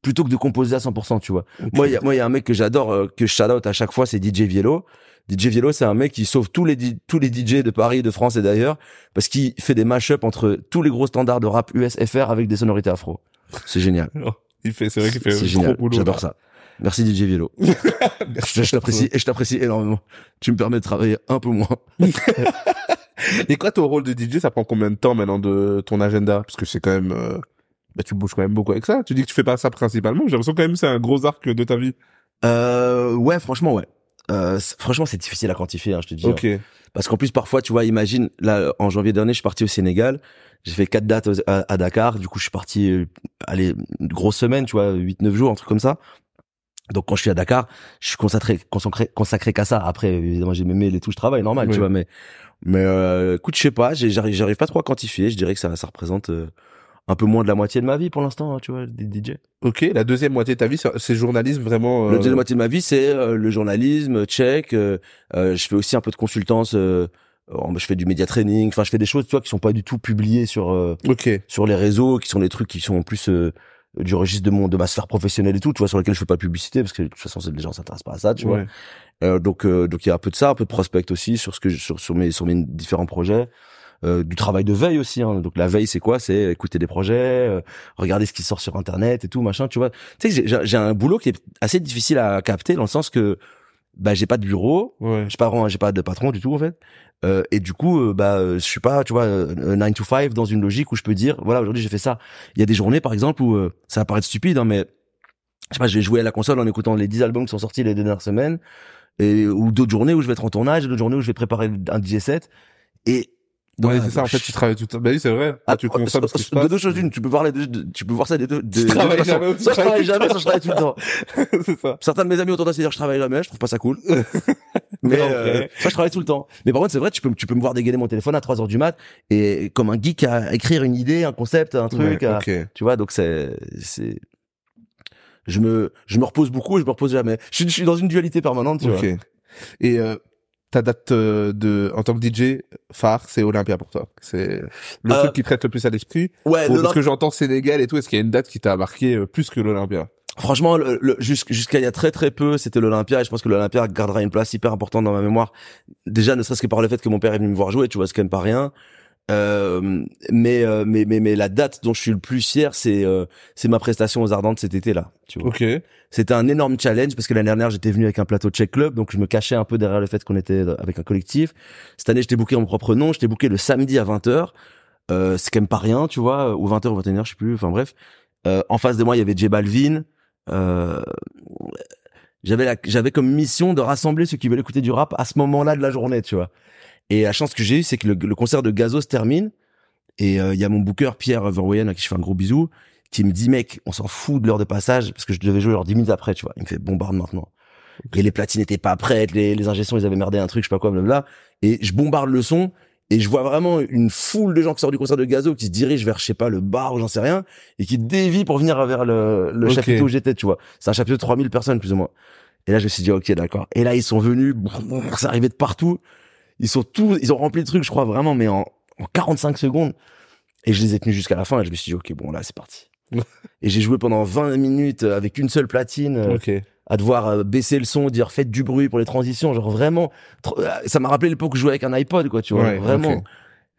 plutôt que de composer à 100%, tu vois. Ok. Moi, il y a, moi, il y a un mec que j'adore, euh, que je shout out à chaque fois, c'est DJ Viello. DJ Viello, c'est un mec qui sauve tous les, tous les DJ de Paris, de France et d'ailleurs, parce qu'il fait des mash-up entre tous les gros standards de rap US FR avec des sonorités afro. C'est génial. Il fait, c'est vrai qu'il fait C'est génial. gros boulot. J'adore ça. Merci DJ Viello. je je t'apprécie, et je t'apprécie énormément. Tu me permets de travailler un peu moins. Et quoi ton rôle de DJ, ça prend combien de temps maintenant de ton agenda? Parce que c'est quand même, euh, bah, tu bouges quand même beaucoup avec ça. Tu dis que tu fais pas ça principalement. J'ai l'impression quand même que c'est un gros arc de ta vie. Euh, ouais, franchement, ouais. Euh, franchement, c'est difficile à quantifier, hein, je te dis. Ok. Parce qu'en plus, parfois, tu vois, imagine, là, en janvier dernier, je suis parti au Sénégal. J'ai fait quatre dates à, à Dakar. Du coup, je suis parti, euh, allez, une grosse semaine, tu vois, 8 neuf jours, un truc comme ça. Donc quand je suis à Dakar, je suis consacré consacré consacré qu'à ça. Après évidemment j'ai mes mails et tout, je travaille normal, Oui. tu vois mais mais euh, écoute, je sais pas, j'arrive j'arrive pas trop à quantifier, je dirais que ça ça représente euh, un peu moins de la moitié de ma vie pour l'instant, hein, tu vois, des DJ. Ok, la deuxième moitié de ta vie, c'est journalisme vraiment. La euh, deuxième moitié de ma vie, c'est euh, le journalisme, check, je fais aussi un peu de consultance je fais du média training, enfin je fais des choses tu vois qui sont pas du tout publiées sur euh, Ok, sur les réseaux, qui sont des trucs qui sont en plus euh, du registre de mon de ma sphère professionnelle et tout, tu vois, sur lesquels je fais pas de publicité parce que de toute façon les gens s'intéressent pas à ça, tu vois. ouais. Euh, donc euh, donc il y a un peu de ça, un peu de prospect aussi sur ce que je- sur sur mes sur mes différents projets. Euh, du travail de veille aussi hein. donc la veille c'est quoi? C'est écouter des projets euh, regarder ce qui sort sur internet et tout machin tu vois tu sais j'ai un boulot qui est assez difficile à capter dans le sens que bah j'ai pas de bureau Ouais. j'ai pas j'ai pas de patron du tout en fait euh, et du coup euh, bah euh, je suis pas tu vois euh, 9 to 5 dans une logique où je peux dire voilà aujourd'hui j'ai fait ça. Il y a des journées par exemple où euh, ça va paraître stupide hein, mais je sais pas je vais jouer à la console en écoutant les 10 albums qui sont sortis les dernières semaines et ou d'autres journées où je vais être en tournage d'autres journées où je vais préparer un DJ set. Et Ouais, voilà, c'est ça. En donc, fait, tu travailles tout le temps. Bah oui, c'est vrai. Ah, tu consommes ce qui se de passe. deux choses une tu peux voir les deux de- tu peux voir ça des deux de, Tu de travailles jamais soit je travaille jamais soit je travaille tout le temps c'est ça. certains de mes amis de moi, c'est dire je travaille jamais, je trouve pas ça cool. mais euh, je travaille tout le temps. Mais par contre, c'est vrai, tu peux tu peux me voir dégainer mon téléphone à 3 heures du mat et comme un geek à écrire une idée, un concept, un truc, Ouais, à- ok. tu vois, donc c'est c'est je me je me repose beaucoup, et je me repose jamais. Je suis, je suis dans une dualité permanente, tu vois. Et euh, ta date euh, de en tant que DJ phare, c'est Olympia pour toi. C'est le Euh, truc qui te traite le plus à l'esprit. Ouais, Ou parce que j'entends Sénégal et tout. Est-ce qu'il y a une date qui t'a marqué euh, plus que l'Olympia? Franchement, le, le- jusqu'- jusqu'à il y a très très peu, c'était l'Olympia et je pense que l'Olympia gardera une place hyper importante dans ma mémoire. Déjà, ne serait-ce que par le fait que mon père est venu me voir jouer, tu vois, c'est quand même pas rien. Euh, mais, euh, mais mais mais la date dont je suis le plus fier, c'est euh, c'est ma prestation aux Ardentes cet été là. Tu vois. Ok. C'était un énorme challenge parce que l'année dernière j'étais venu avec un plateau check club, donc je me cachais un peu derrière le fait qu'on était avec un collectif. Cette année j'étais booké en mon propre nom, j'étais booké le samedi à 20h. Euh, c'est quand même pas rien, tu vois, ou 20h ou 21h, je sais plus, enfin bref. Euh, en face de moi, il y avait J Balvin. Euh, j'avais la, j'avais comme mission de rassembler ceux qui veulent écouter du rap à ce moment-là de la journée, tu vois. Et la chance que j'ai eue, c'est que le, le concert de Gazo se termine et euh, il y a mon booker Pierre Verwoyen à qui je fais un gros bisou, qui me dit mec, on s'en fout de l'heure de passage parce que je devais jouer genre 10 minutes après, tu vois. Il me fait bombarde maintenant. Et les platines étaient pas prêtes, les, les ingé-sons, ils avaient merdé un truc, je sais pas quoi, blabla. Et je bombarde le son et je vois vraiment une foule de gens qui sortent du concert de Gazo qui se dirigent vers, je sais pas, le bar ou j'en sais rien et qui dévient pour venir vers le, le chapiteau où j'étais, tu vois. C'est un chapiteau de 3000 personnes plus ou moins. Et là, je me suis dit, ok, d'accord. Et là, ils sont venus, ça arrivait de partout. Ils sont tous, ils ont rempli le truc, je crois vraiment, mais en, en 45 secondes. Et je les ai tenus jusqu'à la fin et je me suis dit, ok, bon, là, c'est parti. et j'ai joué pendant 20 minutes avec une seule platine, euh, Ok. à devoir euh, baisser le son, dire faites du bruit pour les transitions, genre vraiment, euh, ça m'a rappelé l'époque où je jouais avec un iPod, quoi, tu vois, Ouais, vraiment.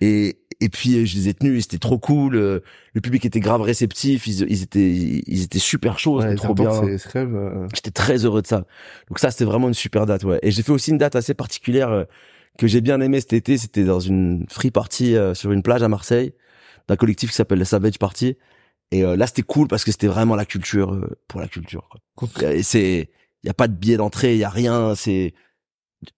Et, et puis euh, je les ai tenus, c'était trop cool. euh, Le public était grave réceptif, ils, ils étaient, ils étaient super chauds, Ouais, trop bien. Euh, J'étais très heureux de ça. Donc ça, c'était vraiment une super date, ouais. Et j'ai fait aussi une date assez particulière euh, que j'ai bien aimé cet été. C'était dans une free party euh, sur une plage à Marseille, d'un collectif qui s'appelle la Savage Party. Et euh, là, c'était cool parce que c'était vraiment la culture euh, pour la culture. Quoi. Et c'est, il y a pas de billet d'entrée, il y a rien. C'est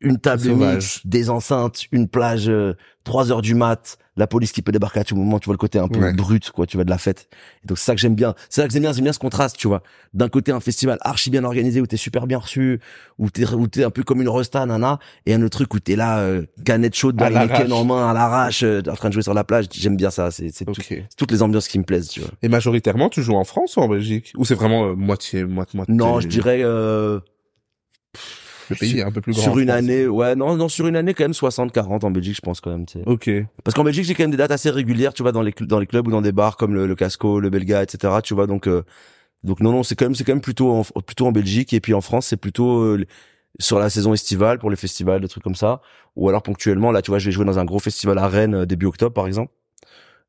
une table de Sauvage. mix, des enceintes, une plage, euh, 3 heures du mat, la police qui peut débarquer à tout moment, tu vois le côté un peu Ouais. brut, quoi, tu vois, de la fête. Et donc c'est ça que j'aime bien. C'est ça que j'aime bien, j'aime bien ce contraste, tu vois. D'un côté, un festival archi bien organisé où t'es super bien reçu, où t'es, où t'es un peu comme une resta, nana, et un autre truc où t'es là, euh, canette chaude, l'arrache. en main, à l'arrache, euh, en train de jouer sur la plage. J'aime bien ça, c'est, c'est tout- toutes les ambiances qui me plaisent, tu vois. Et majoritairement, tu joues en France ou en Belgique? Ou c'est vraiment euh, moitié, moitié, moitié Non, je dirais, euh, Le pays est un peu plus grand. sur une année, ouais, non, non, sur une année, quand même 60-40 en Belgique, je pense, quand même, tu sais. Ok. Parce qu'en Belgique, j'ai quand même des dates assez régulières, tu vois, dans les dans les clubs ou dans des bars comme le, le Casco, le Belga, etc. Tu vois, donc euh, donc non non, c'est quand même c'est quand même plutôt en, plutôt en Belgique et puis en France, c'est plutôt euh, sur la saison estivale pour les festivals, des trucs comme ça, ou alors ponctuellement. Là, tu vois, je vais jouer dans un gros festival à Rennes euh, début octobre, par exemple.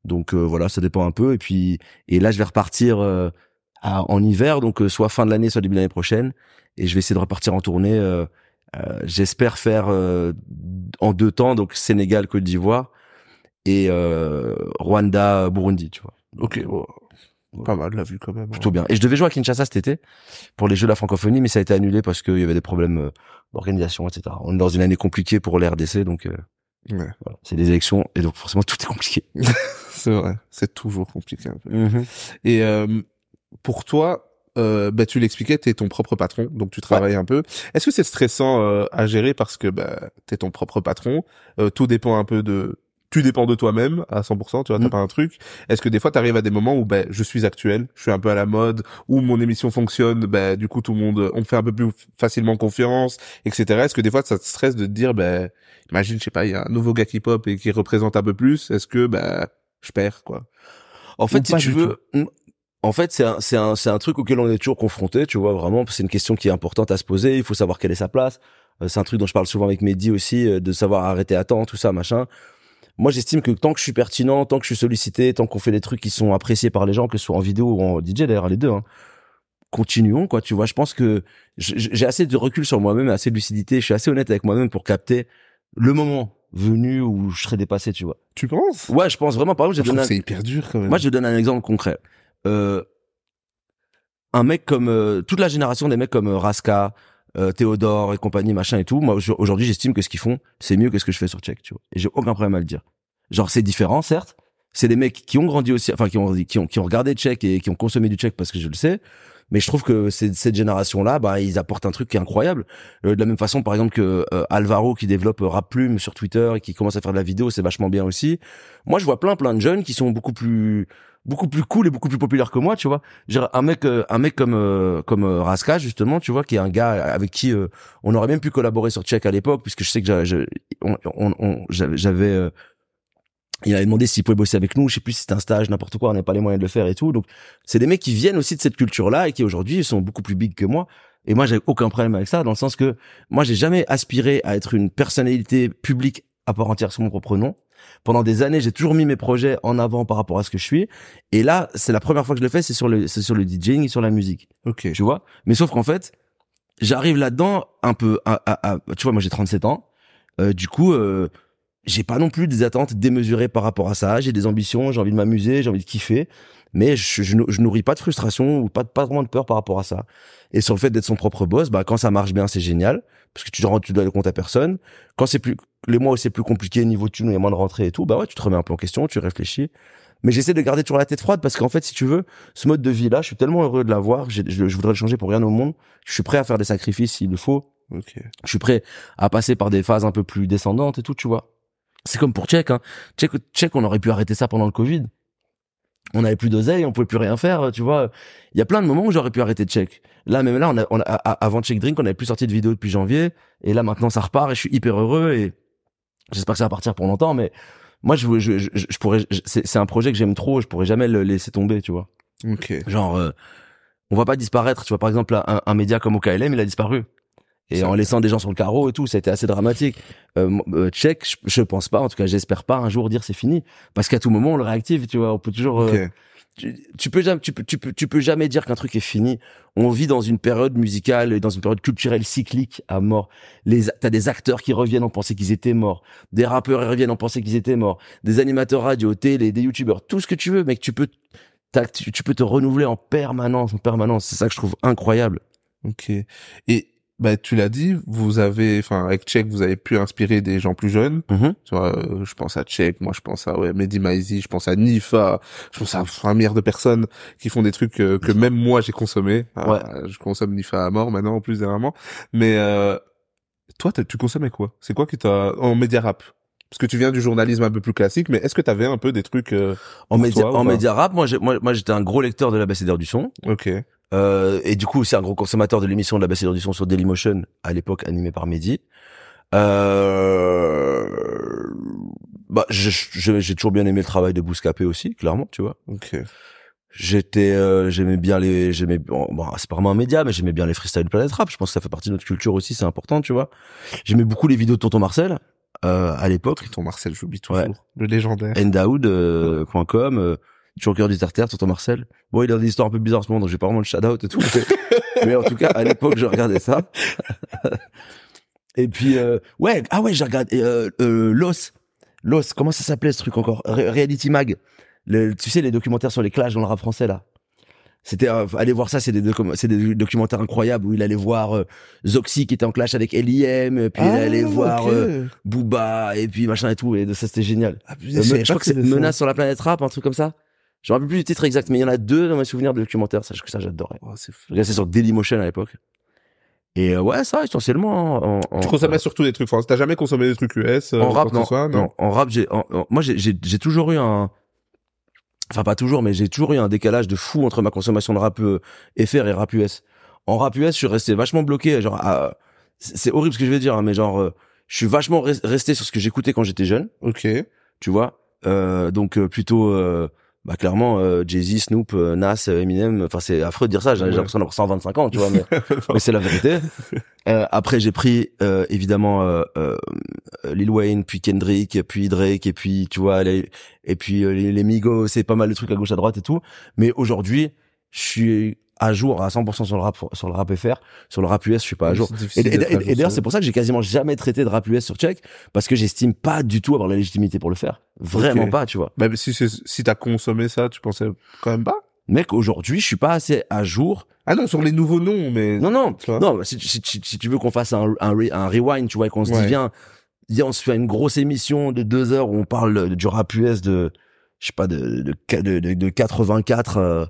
Donc euh, voilà, ça dépend un peu. Et puis et là, je vais repartir euh, à- en hiver, donc euh, soit fin de l'année, soit début de l'année prochaine. Et je vais essayer de repartir en tournée. euh, euh, J'espère faire euh, en deux temps, donc Sénégal, Côte d'Ivoire et euh, Rwanda, Burundi, tu vois. Ok. bon. Pas mal la vue quand même. hein. Plutôt bien. Et je devais jouer à Kinshasa cet été pour les Jeux de la francophonie, mais ça a été annulé parce qu'il y avait des problèmes d'organisation, etc. On est dans une année compliquée pour les RDC, donc Ouais. Voilà. C'est des élections et donc forcément tout est compliqué. C'est vrai, c'est toujours compliqué un peu. Et euh, pour toi, euh, bah, tu l'expliquais, tu es ton propre patron, donc tu travailles un peu. Est-ce que c'est stressant euh, à gérer parce que bah, tu es ton propre patron euh, Tout dépend un peu de... Tu dépends de toi-même à 100%, tu vois, t'as Mm. pas un truc. Est-ce que des fois, tu arrives à des moments où bah, je suis actuel, je suis un peu à la mode, où mon émission fonctionne, bah, du coup, tout le monde, on me fait un peu plus facilement confiance, etc. Est-ce que des fois, ça te stresse de te dire, bah, imagine, je sais pas, il y a un nouveau gars qui pop et qui représente un peu plus, est-ce que bah, je perds, quoi? En fait, Ou si tu veux, en fait, c'est un, c'est un, c'est un truc auquel on est toujours confronté, tu vois, vraiment. C'est une question qui est importante à se poser. Il faut savoir quelle est sa place. Euh, C'est un truc dont je parle souvent avec Mehdi aussi, euh, de savoir arrêter à temps, tout ça, machin. Moi, j'estime que tant que je suis pertinent, tant que je suis sollicité, tant qu'on fait des trucs qui sont appréciés par les gens, que ce soit en vidéo ou en DJ, d'ailleurs, les deux, hein, continuons, quoi, tu vois. Je pense que j'ai assez de recul sur moi-même, assez de lucidité. Je suis assez honnête avec moi-même pour capter le moment venu où je serai dépassé, tu vois. Tu penses? Ouais, je pense vraiment. Par exemple, j'ai donné un- c'est hyper dur quand même. moi, je donne un exemple concret. Euh, un mec comme euh, toute la génération des mecs comme euh, Raska, Théodore et compagnie, machin et tout. Moi, au- aujourd'hui, j'estime que ce qu'ils font, c'est mieux que ce que je fais sur Check, tu vois. Et j'ai aucun problème à le dire. Genre, c'est différent, certes. C'est des mecs qui ont grandi aussi, enfin, qui ont, qui ont, qui ont regardé Check et qui ont consommé du Check parce que je le sais. Mais je trouve que cette génération-là, bah, ils apportent un truc qui est incroyable. Euh, de la même façon, par exemple, que euh, Alvaro qui développe euh, sur Twitter et qui commence à faire de la vidéo, c'est vachement bien aussi. Moi, je vois plein, plein de jeunes qui sont beaucoup plus, beaucoup plus cool et beaucoup plus populaires que moi, tu vois. Genre, un mec, euh, un mec comme, euh, comme euh, Raska, justement, tu vois, qui est un gars avec qui euh, on aurait même pu collaborer sur Check à l'époque, puisque je sais que j'avais, il avait demandé s'il pouvait bosser avec nous, je sais plus si c'était un stage, n'importe quoi, on n'a pas les moyens de le faire et tout. Donc, c'est des mecs qui viennent aussi de cette culture-là et qui aujourd'hui sont beaucoup plus big que moi. Et moi, j'ai aucun problème avec ça, dans le sens que moi, j'ai jamais aspiré à être une personnalité publique à part entière sur mon propre nom. Pendant des années, j'ai toujours mis mes projets en avant par rapport à ce que je suis. Et là, c'est la première fois que je le fais, c'est sur le, c'est sur le DJing et sur la musique. Ok. Tu vois? Mais sauf qu'en fait, j'arrive là-dedans un peu à, à- à- tu vois, moi j'ai 37 ans. Euh, du coup, euh, j'ai pas non plus des attentes démesurées par rapport à ça. J'ai des ambitions, j'ai envie de m'amuser, j'ai envie de kiffer. Mais je, je, je nourris pas de frustration ou pas, pas vraiment de peur par rapport à ça. Et sur le fait d'être son propre boss, bah, quand ça marche bien, c'est génial. Parce que tu, rends- tu dois le compte à personne. Quand c'est plus, les mois où c'est plus compliqué, niveau thune, il y a moins de rentrée et tout, bah ouais, tu te remets un peu en question, tu réfléchis. Mais j'essaie de garder toujours la tête froide parce qu'en fait, si tu veux, ce mode de vie-là, je suis tellement heureux de l'avoir, je, je voudrais le changer pour rien au monde. Je suis prêt à faire des sacrifices s'il le faut. Ok. Je suis prêt à passer par des phases un peu plus descendantes et tout, tu vois. C'est comme pour Tchèque, hein. Tchèque, Tchèque, on aurait pu arrêter ça pendant le Covid. On avait plus d'oseille, on pouvait plus rien faire, tu vois. Il y a plein de moments où j'aurais pu arrêter Tchèque. Là, même là, on a, on a- a- avant Check Drink, on avait plus sorti de vidéo depuis janvier. Et là, maintenant, ça repart et je suis hyper heureux et j'espère que ça va partir pour longtemps, mais moi, je, je, je, je pourrais, c'est un projet que j'aime trop, je pourrais jamais le laisser tomber, tu vois. Ok. Genre, euh, on va pas disparaître. Tu vois, par exemple, un, un média comme OKLM, il a disparu. Et en laissant des gens sur le carreau et tout, ça a été assez dramatique. Euh, euh, Tchèque, je, je pense pas, en tout cas, j'espère pas un jour dire c'est fini. Parce qu'à tout moment, on le réactive, tu vois. On peut toujours. euh, Ok. tu, tu peux jamais, tu peux, tu peux, tu peux jamais dire qu'un truc est fini. On vit dans une période musicale et dans une période culturelle cyclique à mort. Les, t'as des acteurs qui reviennent, on pensait qu'ils étaient morts. Des rappeurs ils reviennent, on pensait qu'ils étaient morts. Des animateurs radio, télé, des youtubeurs, tout ce que tu veux, mec, tu peux, tu, tu peux te renouveler en permanence, en permanence. C'est ça que je trouve incroyable. Ok. Et bah tu l'as dit, vous avez, enfin avec Check, vous avez pu inspirer des gens plus jeunes. Tu vois, euh, je pense à Check, moi je pense à ouais, Mehdi Maizi, je pense à Nifa, je pense à un milliard de personnes qui font des trucs euh, que même moi j'ai consommé. Ouais. Euh, je consomme Nifa à mort maintenant en plus dernièrement. Mais euh, toi, tu consommais quoi? C'est quoi qui t'a en média rap? Parce que tu viens du journalisme un peu plus classique, mais est-ce que t'avais un peu des trucs euh, En média, en média rap, moi, moi, moi, j'étais un gros lecteur de l'abécédaire du son. Ok. Euh, et du coup, c'est un gros consommateur de l'émission de l'abécédaire du son sur Dailymotion, à l'époque animée par Mehdi. Euh, bah, j'ai toujours bien aimé le travail de Bouscapé aussi, clairement, tu vois. Ok. J'étais, euh, j'aimais bien les, j'aimais, bon, bon, c'est pas vraiment un média, mais j'aimais bien les freestyle de Planète Rap. Je pense que ça fait partie de notre culture aussi, c'est important, tu vois. J'aimais beaucoup les vidéos de Tonton Marcel, euh, à l'époque. Ton Marcel, j'oublie toujours. Ouais. Le légendaire. Endaoud.com, toujours au cœur du terre Tonton Marcel. Bon, il a des histoires un peu bizarres en ce moment, donc j'ai pas vraiment le shout-out et tout. mais- en tout cas, à l'époque, je regardais ça. et puis, euh, ouais, ah ouais, j'ai regardé, euh, euh, Los. Los, comment ça s'appelait ce truc encore? Re- Reality Mag. Le, tu sais, les documentaires sur les clashs dans le rap français, là. C'était euh, allez voir ça, c'est des docu- c'est des documentaires incroyables où il allait voir euh, Zoxy qui était en clash avec L.I.M. puis il allait Ah, voir ok. euh, Booba et puis machin et tout et ça c'était génial. Ah, putain, Euh, je je crois que c'est ça. Menace sur la planète rap, un truc comme ça. Je me rappelle plus du titre exact, mais il y en a deux dans mes souvenirs de documentaires. Ça, que ça j'adorais. Oh, c'est fou. Ça sur Dailymotion à l'époque. Et euh, ouais, ça essentiellement. En, en, Tu consommais surtout des trucs français. T'as jamais consommé des trucs US euh, en rap, non, soit, non. En rap, j'ai, en- moi, j'ai, j'ai, j'ai toujours eu un, enfin pas toujours, mais j'ai toujours eu un décalage de fou entre ma consommation de rap euh, FR et rap US. En rap US, je suis resté vachement bloqué. Genre, à- c'est c'est horrible ce que je vais dire, hein, mais genre, euh, je suis vachement res- resté sur ce que j'écoutais quand j'étais jeune. Ok. tu vois. Euh, donc euh, plutôt, euh, bah clairement, euh, Jay-Z, Snoop, euh, Nas, euh, Eminem. Enfin, c'est affreux de dire ça. J'ai Ouais. l'impression d'avoir 125 ans, tu vois, mais, mais c'est la vérité. Euh, après, j'ai pris euh, évidemment Lil Wayne, puis Kendrick, puis Drake, et puis tu vois, les, et puis les, les Migos. C'est pas mal de trucs à gauche à droite et tout. Mais aujourd'hui, je suis à jour à 100% sur le rap, sur le rap FR. Sur le rap US, je suis pas à jour. Et, d'ailleurs, c'est pour ça que j'ai quasiment jamais traité de rap US sur Check, parce que j'estime pas du tout avoir la légitimité pour le faire. Vraiment pas, tu vois. Bah, mais si si t'as consommé ça, tu pensais quand même pas? Mec, aujourd'hui, je suis pas assez à jour. Ah non, sur les nouveaux noms, mais Non, non, non. Si, si- si- si tu veux qu'on fasse un, un, re- un rewind, tu vois, et qu'on se Ouais. dit viens, on se fait une grosse émission de deux heures où on parle du rap US de, je sais pas, de de, de, de, de 84 euh,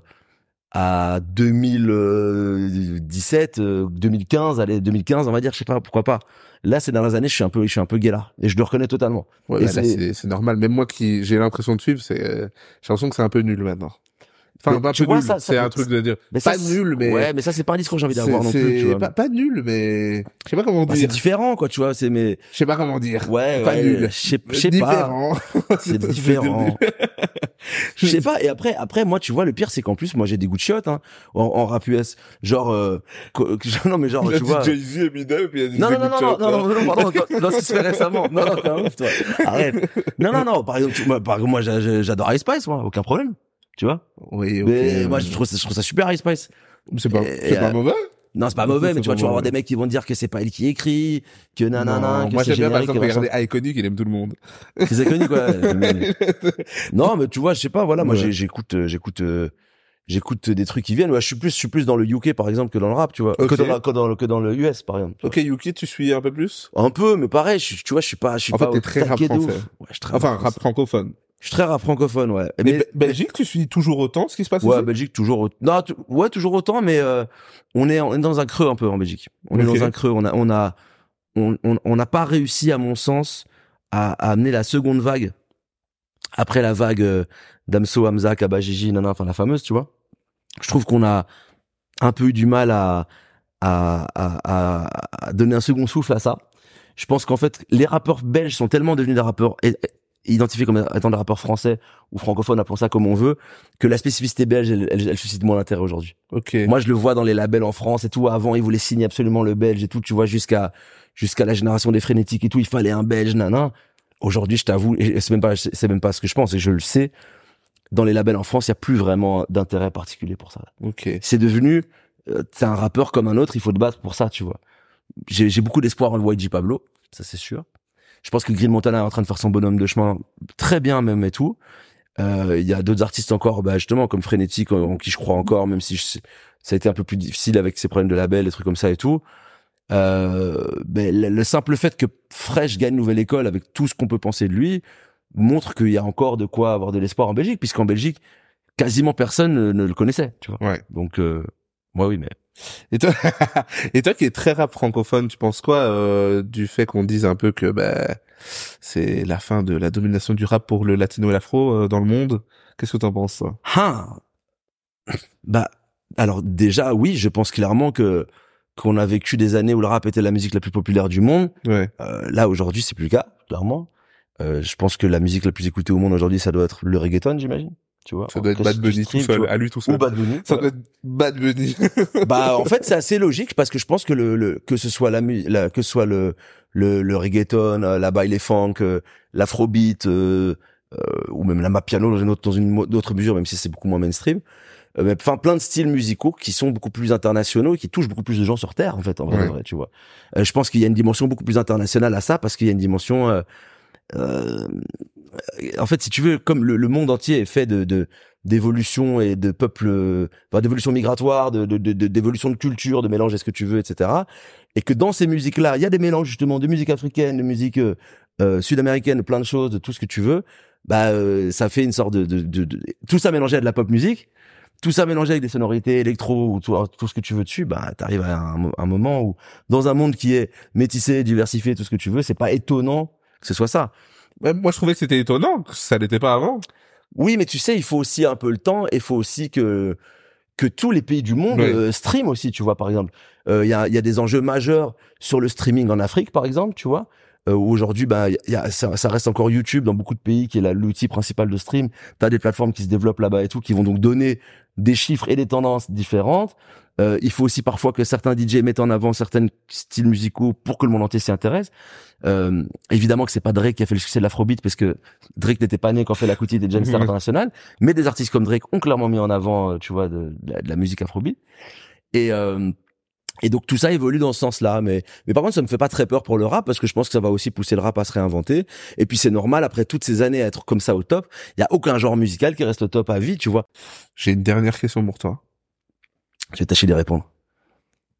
à 2017, euh, 2015, allez, 2015, on va dire, je sais pas, pourquoi pas. Là, ces dernières années, je suis un peu, je suis un peu gay là, et je le reconnais totalement. Ouais, bah, c'est- c'est c'est normal. Même moi qui j'ai l'impression de suivre, c'est euh, j'ai l'impression que c'est un peu nul maintenant. Enfin, Mais pas un peu vois, nul. ça- ça C'est un truc de dire Mais pas c'est- nul, mais ouais, mais ça, c'est pas un discours que j'ai envie c'est d'avoir non plus, c'est tu vois. pas, pas nul, mais je sais pas comment Bah, c'est dire. différent, quoi, tu vois, c'est, mais, Je sais pas comment dire. ouais, Pas ouais, nul. je sais pas. Différent. C'est différent. Je sais pas. Et après, après, moi, tu vois, le pire, c'est qu'en plus, moi, j'ai des goûts de chiottes, hein, en, en rap US. Genre, euh, non, mais genre, Il a tu vois. Jay-Z, Eminem, puis il a dit Non, non, non, non, non, non, non, non, pardon, non, non, c'est fait récemment. Non, non, t'es un ouf, toi. Arrête. Non, non, non, par exemple, tu- moi, par exemple, moi, j'a- j'a- j'adore Ice Spice, moi, aucun problème. Tu vois? Oui, ok. Mais moi, je trouve, ça- je trouve ça super, Ice Spice. C'est pas, Et, c'est pas euh, mauvais. Non, c'est pas mauvais, mais tu vois, pas tu vas avoir des mecs qui vont dire que c'est pas elle qui écrit, que nanana, Non, que moi j'aime bien par exemple regarder Iconic, il aime tout le monde. C'est connu, quoi. Mais- non, mais tu vois, je sais pas, voilà, moi, Ouais. j'écoute, euh, j'écoute, euh, j'écoute des trucs qui viennent. Ouais, je suis plus, je suis plus dans le UK, par exemple, que dans le rap, tu vois. Que dans, la- que dans le, que dans le US, par exemple. Ok, Yuki, tu suis un peu plus? Un peu, mais pareil, je- tu vois, je suis pas, je suis En fait, pas t'es très rap français. Ouais, je Enfin, rap rap français. francophone. Je suis très rap francophone, ouais. Mais Mais, Be- Belgique, tu suis toujours autant ce qui se passe ouais, ici Belgique, toujours, non, ouais, toujours autant, mais, euh, on est, on est dans un creux un peu en Belgique. On est dans un creux. On a, on a, on, on, on n'a pas réussi, à mon sens, à, à amener la seconde vague après la vague euh, d'Amso, Hamza, Kabajiji, nana, enfin la fameuse, tu vois. Je trouve qu'on a un peu eu du mal à, à, à- à donner un second souffle à ça. Je pense qu'en fait, les rappeurs belges sont tellement devenus des rappeurs identifiés comme étant des rappeurs français ou francophones, appelons ça comme on veut, que la spécificité belge, elle, elle, elle suscite moins d'intérêt aujourd'hui. Ok. Moi, je le vois dans les labels en France et tout. Avant, ils voulaient signer absolument le belge et tout. Tu vois, jusqu'à jusqu'à la génération des frénétiques et tout, il fallait un belge, nanan. Aujourd'hui, je t'avoue, et c'est même pas, c'est même pas ce que je pense, et je le sais. Dans les labels en France, il y a plus vraiment d'intérêt particulier pour ça. Ok. C'est devenu, euh, t'es un rappeur comme un autre, il faut te battre pour ça, tu vois. J'ai beaucoup d'espoir en le YG Pablo, ça c'est sûr. Je pense que Green Montana est en train de faire son bonhomme de chemin très bien même et tout. Euh, Il y a d'autres artistes encore, bah justement comme Frénétique, en, en qui je crois encore, même si je ça a été un peu plus difficile avec ses problèmes de label, des trucs comme ça et tout. Euh, ben, le, le simple fait que Fresh gagne Nouvelle École avec tout ce qu'on peut penser de lui montre qu'il y a encore de quoi avoir de l'espoir en Belgique, puisqu'en Belgique, quasiment personne ne, ne le connaissait, tu vois. Ouais. Donc, euh, moi oui, mais Et toi, et toi qui es très rap francophone, tu penses quoi euh, du fait qu'on dise un peu que bah, c'est la fin de la domination du rap pour le latino et l'afro euh, dans le monde? Qu'est-ce que t'en penses Hein? Bah, alors déjà, oui, je pense clairement que qu'on a vécu des années où le rap était la musique la plus populaire du monde. Ouais. Euh, là, aujourd'hui, c'est plus le cas, clairement. Euh, je pense que la musique la plus écoutée au monde aujourd'hui, ça doit être le reggaeton, j'imagine. Tu vois Ça doit être Bad Bunny tout stream, seul, à lui tout seul. Ou Bad Bunny. Ça doit être Bad Bunny. bah en fait c'est assez logique parce que je pense que le, le que ce soit la, la que ce soit le le, le reggaeton euh, la baile funk euh, l'afrobeat euh, euh, ou même la mapiano dans une autre dans une autre mesure même si c'est beaucoup moins mainstream euh, mais enfin plein de styles musicaux qui sont beaucoup plus internationaux et qui touchent beaucoup plus de gens sur terre en fait en vrai, Ouais. de vrai, tu vois Euh, je pense qu'il y a une dimension beaucoup plus internationale à ça parce qu'il y a une dimension en fait, si tu veux, comme le, le monde entier est fait de, de d'évolution et de peuples, enfin, d'évolution migratoire, de, de, de- d'évolution de culture, de mélange, est-ce que tu veux, etc. Et que dans ces musiques-là, il y a des mélanges justement de musique africaine, de musique euh, euh, sud-américaine, plein de choses, de tout ce que tu veux. Bah, euh, ça fait une sorte de, de, tout ça mélangé à de la pop musique, tout ça mélangé avec des sonorités électro ou tout, tout ce que tu veux dessus. Bah, t'arrives à un, un moment où, dans un monde qui est métissé, diversifié, tout ce que tu veux, c'est pas étonnant que ce soit ça. Ouais, moi, je trouvais que c'était étonnant, que ça l'était pas avant. Oui, mais tu sais, il faut aussi un peu le temps et il faut aussi que que tous les pays du monde Ouais. euh, stream aussi, tu vois, par exemple. Euh, Il y, a, y a des enjeux majeurs sur le streaming en Afrique, par exemple, tu vois. Euh, où aujourd'hui, bah, il y a, ça, ça reste encore YouTube dans beaucoup de pays qui est l'outil principal de stream. T'as des plateformes qui se développent là-bas et tout, qui vont donc donner des chiffres et des tendances différentes. Euh, il faut aussi parfois que certains DJ mettent en avant certains styles musicaux pour que le monde entier s'y intéresse. Euh, évidemment que c'est pas Drake qui a fait le succès de l'afrobeat parce que Drake n'était pas né quand fait la coutille des Gangsters Mhm. International, mais des artistes comme Drake ont clairement mis en avant, euh, tu vois, de, de la, de la musique afrobeat. Et euh, et donc tout ça évolue dans ce sens-là, mais mais par contre ça me fait pas très peur pour le rap parce que je pense que ça va aussi pousser le rap à se réinventer. Et puis c'est normal après toutes ces années à être comme ça au top, il y a aucun genre musical qui reste au top à vie, tu vois. J'ai une dernière question pour toi. Je vais tâcher d'y répondre.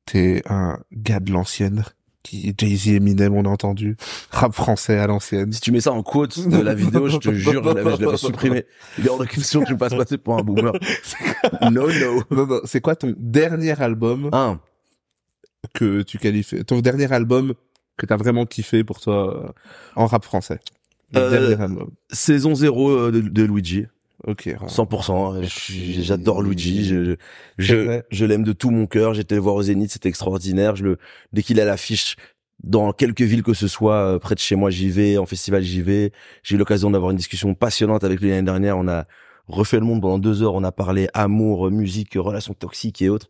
T'es un gars de l'ancienne, qui Jay-Z, Eminem, on a entendu. Rap français à l'ancienne. Si tu mets ça en quote de la vidéo, je te jure, je l'avais, je l'avais supprimé. Il est hors de question que tu me fasses passer pour un boomer. No, no. Non, non, c'est quoi ton dernier album Un, que tu qualifies, ton dernier album que t'as vraiment kiffé pour toi euh, en rap français? Euh, dernier album. saison 0 de, de Luigi. Ok. 100%. Je suis- J'adore Luigi. Je, je, je l'aime de tout mon cœur. J'étais le voir au Zénith, c'était extraordinaire. Je le, dès qu'il a l'affiche dans quelque ville que ce soit, euh, près de chez moi, j'y vais. En festival, j'y vais. J'ai eu l'occasion d'avoir une discussion passionnante avec lui l'année dernière. On a refait le monde pendant deux heures. On a parlé amour, musique, relations toxiques et autres.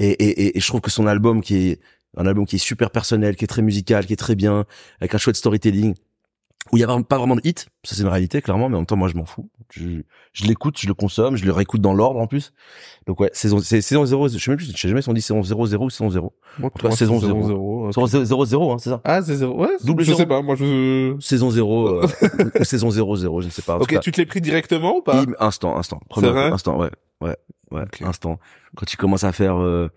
Et, et, et, et je trouve que son album qui est un album qui est super personnel, qui est très musical, qui est très bien, avec un chouette storytelling, où il y a pas vraiment de hit, ça c'est une réalité clairement, mais en même temps moi je m'en fous. Je, je l'écoute, je le consomme, je le réécoute dans l'ordre en plus. Donc ouais, saison c'est saison 0, je sais même plus, je sais jamais si on dit saison 0 0 ou saison 0. Moi, toi, saison zéro. 0. Saison 0 0 hein, c'est ça. Ah, c'est zéro. Ouais, Double je zéro. sais pas. Moi, je. Saison 0 euh, saison 0 0, je ne sais pas. Ok, tu te l'es pris directement ou pas? Instant, instant. Premier vrai? instant, ouais. Ouais, ouais, instant. Quand tu commences à faire euh,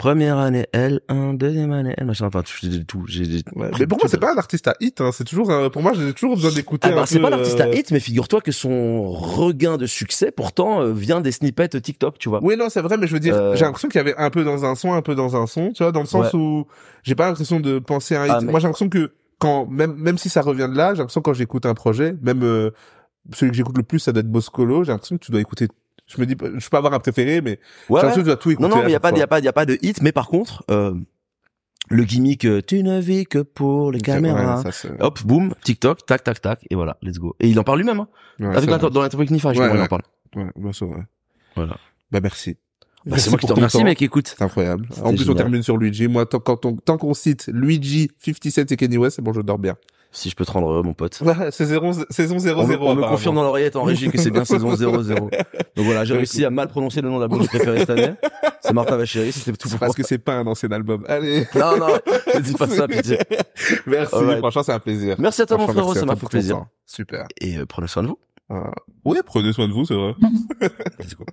première année L1, deuxième année L, machin, enfin j'ai tout, j'ai j'ai Ouais, mais pour moi, c'est pas un artiste à hit. Hein. C'est toujours, un- pour moi, j'ai toujours besoin d'écouter. Ah bah, un c'est pas l'artiste à euh, hit, mais figure-toi que son regain de succès, pourtant, euh, vient des snippets TikTok, tu vois. Oui, non, c'est vrai, mais je veux dire, Euh, j'ai l'impression qu'il y avait un peu dans un son, un peu dans un son, tu vois, dans le sens où j'ai pas l'impression de penser à un hit. Ah, mais- Moi, j'ai l'impression que quand, même, même si ça revient de là, j'ai l'impression quand j'écoute un projet, même euh, celui que j'écoute le plus, ça doit être Boscolo, j'ai l'impression que tu dois écouter. Je me dis, je peux avoir un préféré, mais Ouais, ouais. tu dois tout écouter. Non, non, mais il y a pas, de- y a pas, y a pas de hit, mais par contre, euh, le gimmick, euh, tu ne vis que pour les caméras. ouais, ça, Hop, boum, TikTok, tac, tac, tac, et voilà, let's go. Et il en parle lui-même, hein. ouais, Avec dans l'interview avec Nifa, justement, Ouais, il en parle. Ouais, bah, c'est vrai. Voilà. Bah, merci. Bah, c'est moi qui te remercie, mec, écoute. C'est incroyable. En plus, on termine sur Luigi. Moi, tant, quand on, tant qu'on cite Luigi, 50 Cent et Kenny West, c'est bon, je dors bien. Si je peux te rendre heureux, mon pote. Ouais, c'est zéro, saison 0 On me, 0 on me confirme dans l'oreillette en régie que c'est bien saison 0-0. Donc voilà, j'ai réussi à mal prononcer le nom de l'album que j'ai préféré cette année. C'est Martin Vachéry, c'était tout pour Parce moi. que c'est pas un ancien album. Allez. Non, non, ne dis pas ça, pitié. Merci. Franchement, c'est un plaisir. Merci à toi, mon frérot, ça m'a fait plaisir. Super. Et euh, prenez soin de vous. Euh, oui, prenez soin de vous, c'est vrai. Let's go.